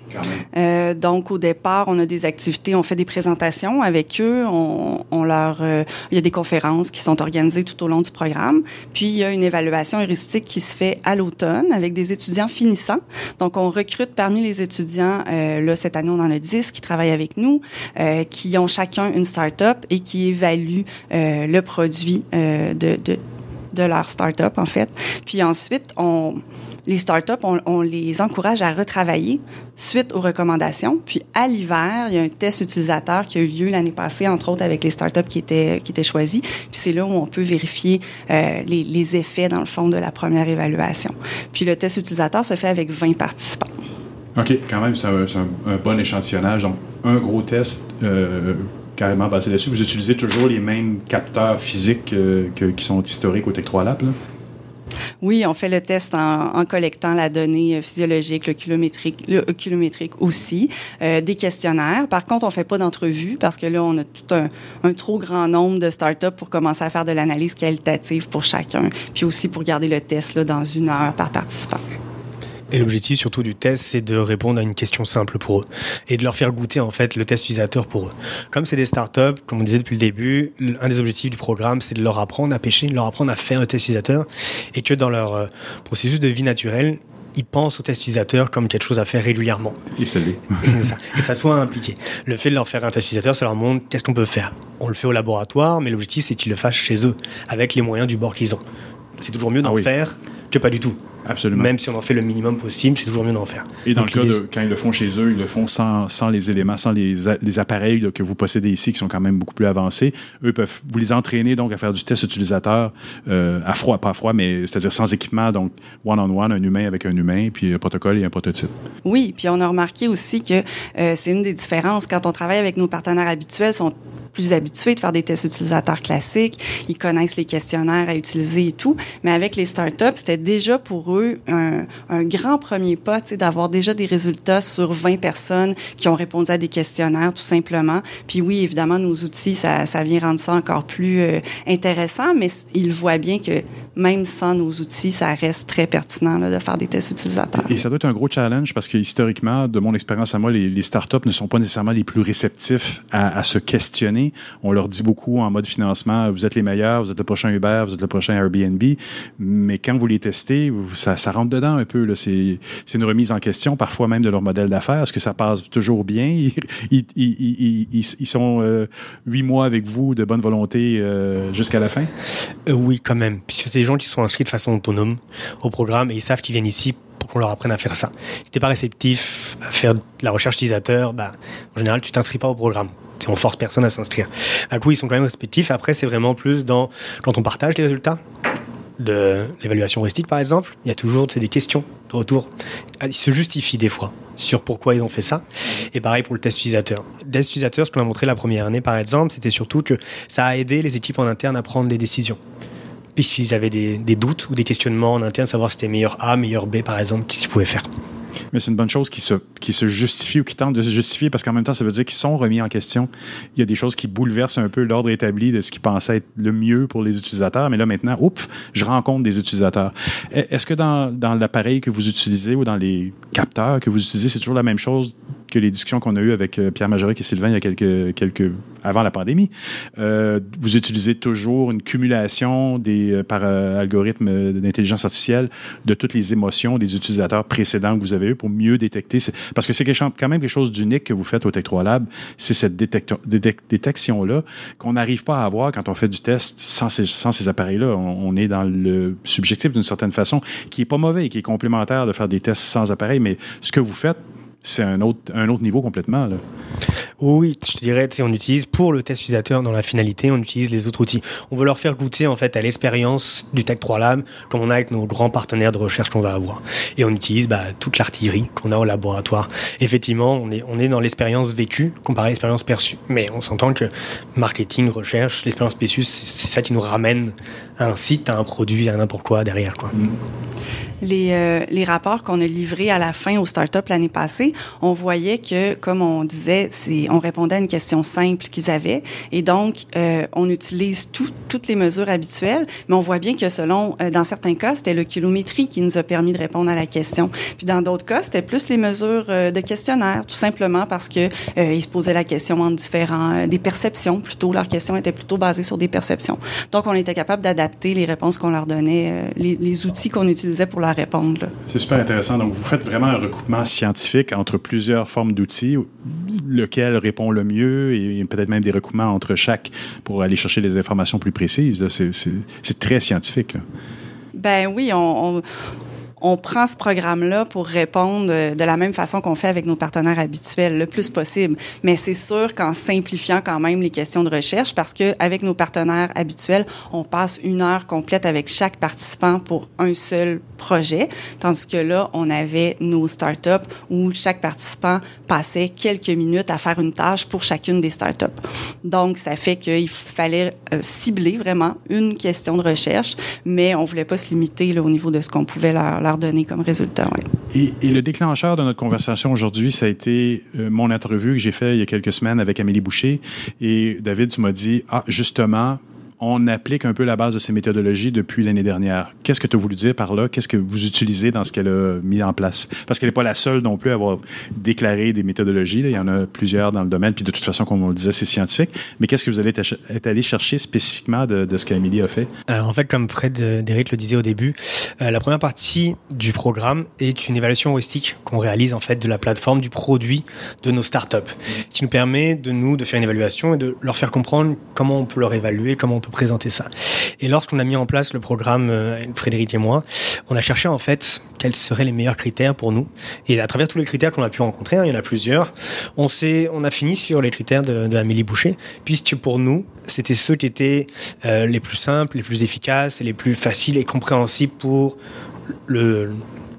Euh, donc, au départ, on a des activités, on fait des présentations avec eux, on, on leur, euh, il y a des conférences qui sont organisées tout au long du programme. Puis, il y a une évaluation heuristique qui se fait à l'automne avec des étudiants finissants. Donc, on recrute parmi les étudiants, euh, là, cette année, on en a 10 qui travaillent avec nous, qui ont chacun une start-up et qui évaluent le produit de, de, de leur start-up, en fait. Puis ensuite, on, les startups, on, les encourage à retravailler suite aux recommandations. Puis à l'hiver, il y a un test utilisateur qui a eu lieu l'année passée, entre autres avec les startups qui étaient, qui étaient choisis. Puis c'est là où on peut vérifier euh, les, les effets, dans le fond, de la première évaluation. Puis le test utilisateur se fait avec 20 participants. OK, quand même, c'est un bon échantillonnage. Donc, un gros test euh, carrément basé là-dessus. Vous utilisez toujours les mêmes capteurs physiques euh, qui sont historiques au Tech 3 Lab? Oui, on fait le test en, collectant la donnée euh, physiologique, le kilométrique, euh, aussi, des questionnaires. Par contre, on fait pas d'entrevue parce que là, on a tout un, un trop grand nombre de startups pour commencer à faire de l'analyse qualitative pour chacun, puis aussi pour garder le test là, dans une heure par participant. Et l'objectif surtout du test, c'est de répondre à une question simple pour eux et de leur faire goûter en fait le test utilisateur pour eux. Comme c'est des startups, comme on disait depuis le début, un des objectifs du programme, c'est de leur apprendre à pêcher, de leur apprendre à faire le test utilisateur et que dans leur euh, processus de vie naturelle, ils pensent au test utilisateur comme quelque chose à faire régulièrement. C'est ça. Et que ça soit impliqué. Le fait de leur faire un test utilisateur, ça leur montre qu'est-ce qu'on peut faire. On le fait au laboratoire, mais l'objectif, c'est qu'ils le fassent chez eux, avec les moyens du bord qu'ils ont. C'est toujours mieux d'en faire que pas du tout. Absolument. Même si on en fait le minimum possible, c'est toujours mieux d'en faire. Et dans Donc, le cas de quand ils le font chez eux, ils le font sans, sans les éléments, sans les, a- les appareils là, que vous possédez ici, qui sont quand même beaucoup plus avancés. Eux peuvent vous les entraîner donc à faire du test utilisateur euh, à froid, pas à froid, mais c'est-à-dire sans équipement, donc one-on-one, un humain avec un humain, puis un protocole et un prototype. Oui, puis on a remarqué aussi que euh, c'est une des différences. Quand on travaille avec nos partenaires habituels, sont plus habitués de faire des tests utilisateurs classiques, ils connaissent les questionnaires à utiliser et tout, mais avec les startups, c'était déjà pour un, grand premier pas, d'avoir déjà des résultats sur 20 personnes qui ont répondu à des questionnaires, tout simplement. Puis oui, évidemment, nos outils, ça, ça vient rendre ça encore plus euh, intéressant, mais ils voient bien que même sans nos outils, ça reste très pertinent là, de faire des tests utilisateurs. Et ça doit être un gros challenge parce que historiquement, de mon expérience à moi, les, les startups ne sont pas nécessairement les plus réceptifs à, à se questionner. On leur dit beaucoup en mode financement, vous êtes les meilleurs, vous êtes le prochain Uber, vous êtes le prochain Airbnb. Mais quand vous les testez, ça, ça rentre dedans un peu. C'est une remise en question, parfois même de leur modèle d'affaires. Est-ce que ça passe toujours bien? Ils, ils, ils, ils- ils- ils sont euh, huit mois avec vous de bonne volonté euh, jusqu'à la fin? Euh, oui, quand même. Puisque c'est des qui sont inscrits de façon autonome au programme et ils savent qu'ils viennent ici pour qu'on leur apprenne à faire ça. Si t'es pas réceptif à faire de la recherche utilisateur, bah, en général, tu t'inscris pas au programme. On force personne à s'inscrire. Du coup, ils sont quand même respectifs. Après, c'est vraiment plus dans quand on partage les résultats de l'évaluation heuristique, par exemple, il y a toujours des questions de retour. Ah, Ils se justifient des fois sur pourquoi ils ont fait ça. Et pareil pour le test utilisateur. Le test utilisateur, ce qu'on a montré la première année, par exemple, c'était surtout que ça a aidé les équipes en interne à prendre des décisions. Puisqu'ils avaient des, des doutes ou des questionnements en interne, savoir si c'était meilleur A, meilleur B, par exemple, qu'est-ce qu'ils pouvaient faire. Mais c'est une bonne chose qui se, qui se justifie ou qui tente de se justifier parce qu'en même temps, ça veut dire qu'ils sont remis en question. Il y a des choses qui bouleversent un peu l'ordre établi de ce qui pensait être le mieux pour les utilisateurs. Mais là, maintenant, oups, je rencontre des utilisateurs. E- Est-ce que dans, dans l'appareil que vous utilisez ou dans les capteurs que vous utilisez, c'est toujours la même chose que les discussions qu'on a eues avec euh, Pierre Majoric et Sylvain il y a quelques, quelques avant la pandémie. Euh, vous utilisez toujours une cumulation des, euh, par euh, algorithme d'intelligence artificielle de toutes les émotions des utilisateurs précédents que vous avez eu pour mieux détecter. Parce que c'est quand même quelque chose d'unique que vous faites au Tech 3 Lab, c'est cette détection-là qu'on n'arrive pas à avoir quand on fait du test sans ces, sans ces appareils-là. On, on est dans le subjectif d'une certaine façon, qui est pas mauvais et qui est complémentaire de faire des tests sans appareil, mais ce que vous faites, c'est un autre, un autre niveau complètement. Là. Oui, je te dirais, tu sais, on utilise pour le test utilisateur dans la finalité, on utilise les autres outils. On veut leur faire goûter en fait à l'expérience du Tech 3 Lab comme on a avec nos grands partenaires de recherche qu'on va avoir. Et on utilise bah, toute l'artillerie qu'on a au laboratoire. Effectivement, on est, on est dans l'expérience vécue comparé à l'expérience perçue. Mais on s'entend que marketing, recherche, l'expérience perçue, c'est c'est ça qui nous ramène à un site, à un produit, à n'importe quoi derrière. Quoi. Les, euh, les rapports qu'on a livrés à la fin aux startups l'année passée, on voyait que, comme on disait, on répondait à une question simple qu'ils avaient. Et donc, euh, on utilise tout- toutes les mesures habituelles, mais on voit bien que selon, euh, dans certains cas, c'était le kilométrie qui nous a permis de répondre à la question. Puis dans d'autres cas, c'était plus les mesures euh, de questionnaire, tout simplement parce que euh, ils se posaient la question en différents, euh, des perceptions plutôt. Leurs questions étaient plutôt basées sur des perceptions. Donc, on était capable d'adapter les réponses qu'on leur donnait, euh, les, les outils qu'on utilisait pour leur répondre. C'est super intéressant. Donc, vous faites vraiment un recoupement scientifique entre plusieurs formes d'outils, lequel répond le mieux et peut-être même des recoupements entre chaque pour aller chercher des informations plus précises. C'est- très scientifique. là. Ben oui, on, on, on prend ce programme-là pour répondre euh, de la même façon qu'on fait avec nos partenaires habituels, le plus possible. Mais c'est sûr qu'en simplifiant quand même les questions de recherche, parce que avec nos partenaires habituels, on passe une heure complète avec chaque participant pour un seul projet, tandis que là, on avait nos startups où chaque participant passait quelques minutes à faire une tâche pour chacune des startups. Donc, ça fait qu'il fallait euh, cibler vraiment une question de recherche, mais on voulait pas se limiter au niveau de ce qu'on pouvait leur, donner comme résultat. Et, le déclencheur de notre conversation aujourd'hui, ça a été euh, mon entrevue que j'ai fait il y a quelques semaines avec Amélie Boucher. Et David, tu m'as dit, ah, justement, on applique un peu la base de ces méthodologies depuis l'année dernière. Qu'est-ce que tu as voulu dire par là? Qu'est-ce que vous utilisez dans ce qu'elle a mis en place? Parce qu'elle n'est pas la seule non plus à avoir déclaré des méthodologies. Il y en a plusieurs dans le domaine. Puis de toute façon, comme on le disait, c'est scientifique. Mais qu'est-ce que vous allez être allé chercher spécifiquement de, ce qu'Amélie a fait? Alors en fait, comme Fred euh, Derrick le disait au début, euh, la première partie du programme est une évaluation heuristique qu'on réalise en fait de la plateforme, du produit de nos startups, qui nous permet de nous de faire une évaluation et de leur faire comprendre comment on peut leur évaluer, comment on peut présenter ça. Et lorsqu'on a mis en place le programme, euh, Frédéric et moi, on a cherché en fait quels seraient les meilleurs critères pour nous. Et à travers tous les critères qu'on a pu rencontrer, hein, il y en a plusieurs, on on a fini sur les critères de, de Amélie Boucher, puisque pour nous, c'était ceux qui étaient euh, les plus simples, les plus efficaces et les plus faciles et compréhensibles pour le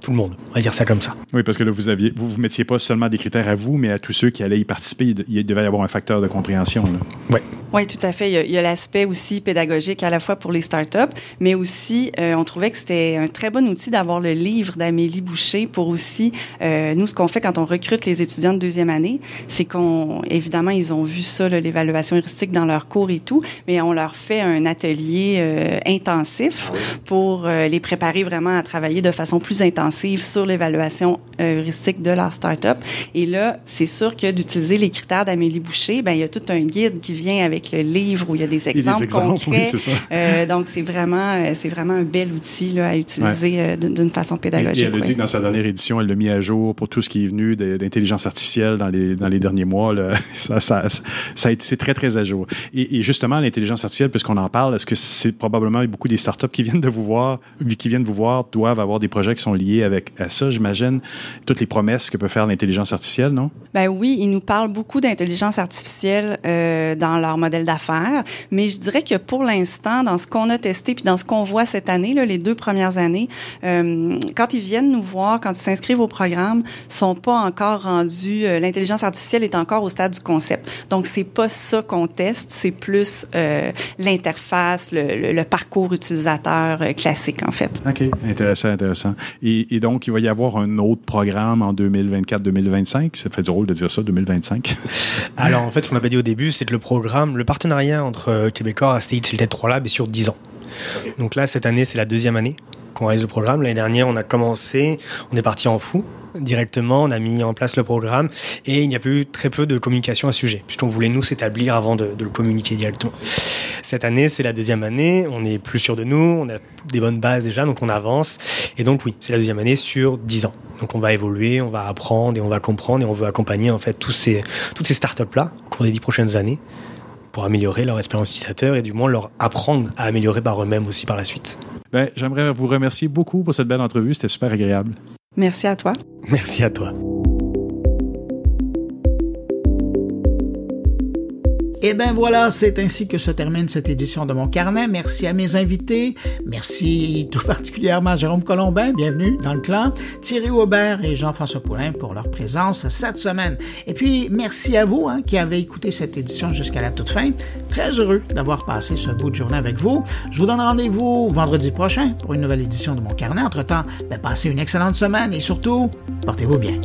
tout le monde. On va dire ça comme ça. Oui, parce que là, vous aviez, vous, vous mettiez pas seulement des critères à vous, mais à tous ceux qui allaient y participer. Il, de- il devait y avoir un facteur de compréhension. Là. Oui, tout à fait. Il y a, l'aspect aussi pédagogique à la fois pour les startups, mais aussi, euh, on trouvait que c'était un très bon outil d'avoir le livre d'Amélie Boucher pour aussi, euh, nous, ce qu'on fait quand on recrute les étudiants de deuxième année, c'est qu'on, évidemment, ils ont vu ça, l'évaluation heuristique dans leur cours et tout, mais on leur fait un atelier euh, intensif pour euh, les préparer vraiment à travailler de façon plus intensive sur l'évaluation euh, heuristique de leur startup. Et là, c'est sûr que d'utiliser les critères d'Amélie Boucher, ben il y a tout un guide qui vient avec le livre où il y a des des exemples, exemples, concrets. oui, ça. Euh, donc c'est vraiment, euh, c'est vraiment un bel outil là, à utiliser euh, d'une façon Et pédagogique. elle a dit que dans sa dernière édition, elle l'a mis à jour pour tout ce qui est venu d'intelligence artificielle dans les, dans les derniers mois. Là. Ça, ça, ça a été, c'est très, très à jour. Et, et justement, l'intelligence artificielle, puisqu'on en parle, est-ce que c'est probablement beaucoup des startups qui viennent de vous voir, qui viennent vous voir, doivent avoir des projets qui sont liés avec à ça, j'imagine, toutes les promesses que peut faire l'intelligence artificielle, non? Ben oui, ils nous parlent beaucoup d'intelligence artificielle euh, dans leur modèle d'affaires, mais je dirais que pour l'instant, dans ce qu'on a testé puis dans ce qu'on voit cette année, là, les deux premières années, euh, quand ils viennent nous voir, quand ils s'inscrivent au programme, sont pas encore rendus. euh, L'intelligence artificielle est encore au stade du concept. Donc c'est pas ça qu'on teste, c'est plus euh, l'interface, le, le- le parcours utilisateur euh, classique en fait. OK, intéressant, intéressant. Et, et donc, il va y avoir un autre programme en 2024-2025. Ça fait drôle de dire ça, 2025. Alors en fait, ce qu'on avait dit au début, c'est que le programme, le partenariat entre euh, Québécois, Asteit et le TED 3 Lab est sur 10 ans. Donc là, cette année, c'est la deuxième année qu'on réalise le programme. L'année dernière, on a commencé, on est parti en fou directement, on a mis en place le programme et il n'y a plus très peu de communication à ce sujet, puisqu'on voulait nous s'établir avant de, de, le communiquer directement. Cette année, c'est la deuxième année, on est plus sûr de nous, on a des bonnes bases déjà, donc on avance. Et donc oui, c'est la deuxième année sur dix ans. Donc on va évoluer, on va apprendre et on va comprendre et on veut accompagner en fait tous ces, toutes ces startups-là au cours des dix prochaines années pour améliorer leur expérience utilisateur et du moins leur apprendre à améliorer par eux-mêmes aussi par la suite. Ben, J'aimerais vous remercier beaucoup pour cette belle entrevue, c'était super agréable. Merci à toi. Merci à toi. Et ben voilà, c'est ainsi que se termine cette édition de mon carnet. Merci à mes invités. Merci tout particulièrement à Jérôme Colombin, bienvenue dans le clan, Thierry Aubert et Jean-François Poulain pour leur présence cette semaine. Et puis, merci à vous hein, qui avez écouté cette édition jusqu'à la toute fin. Très heureux d'avoir passé ce bout de journée avec vous. Je vous donne rendez-vous vendredi prochain pour une nouvelle édition de mon carnet. Entre-temps, ben, passez une excellente semaine et surtout, portez-vous bien.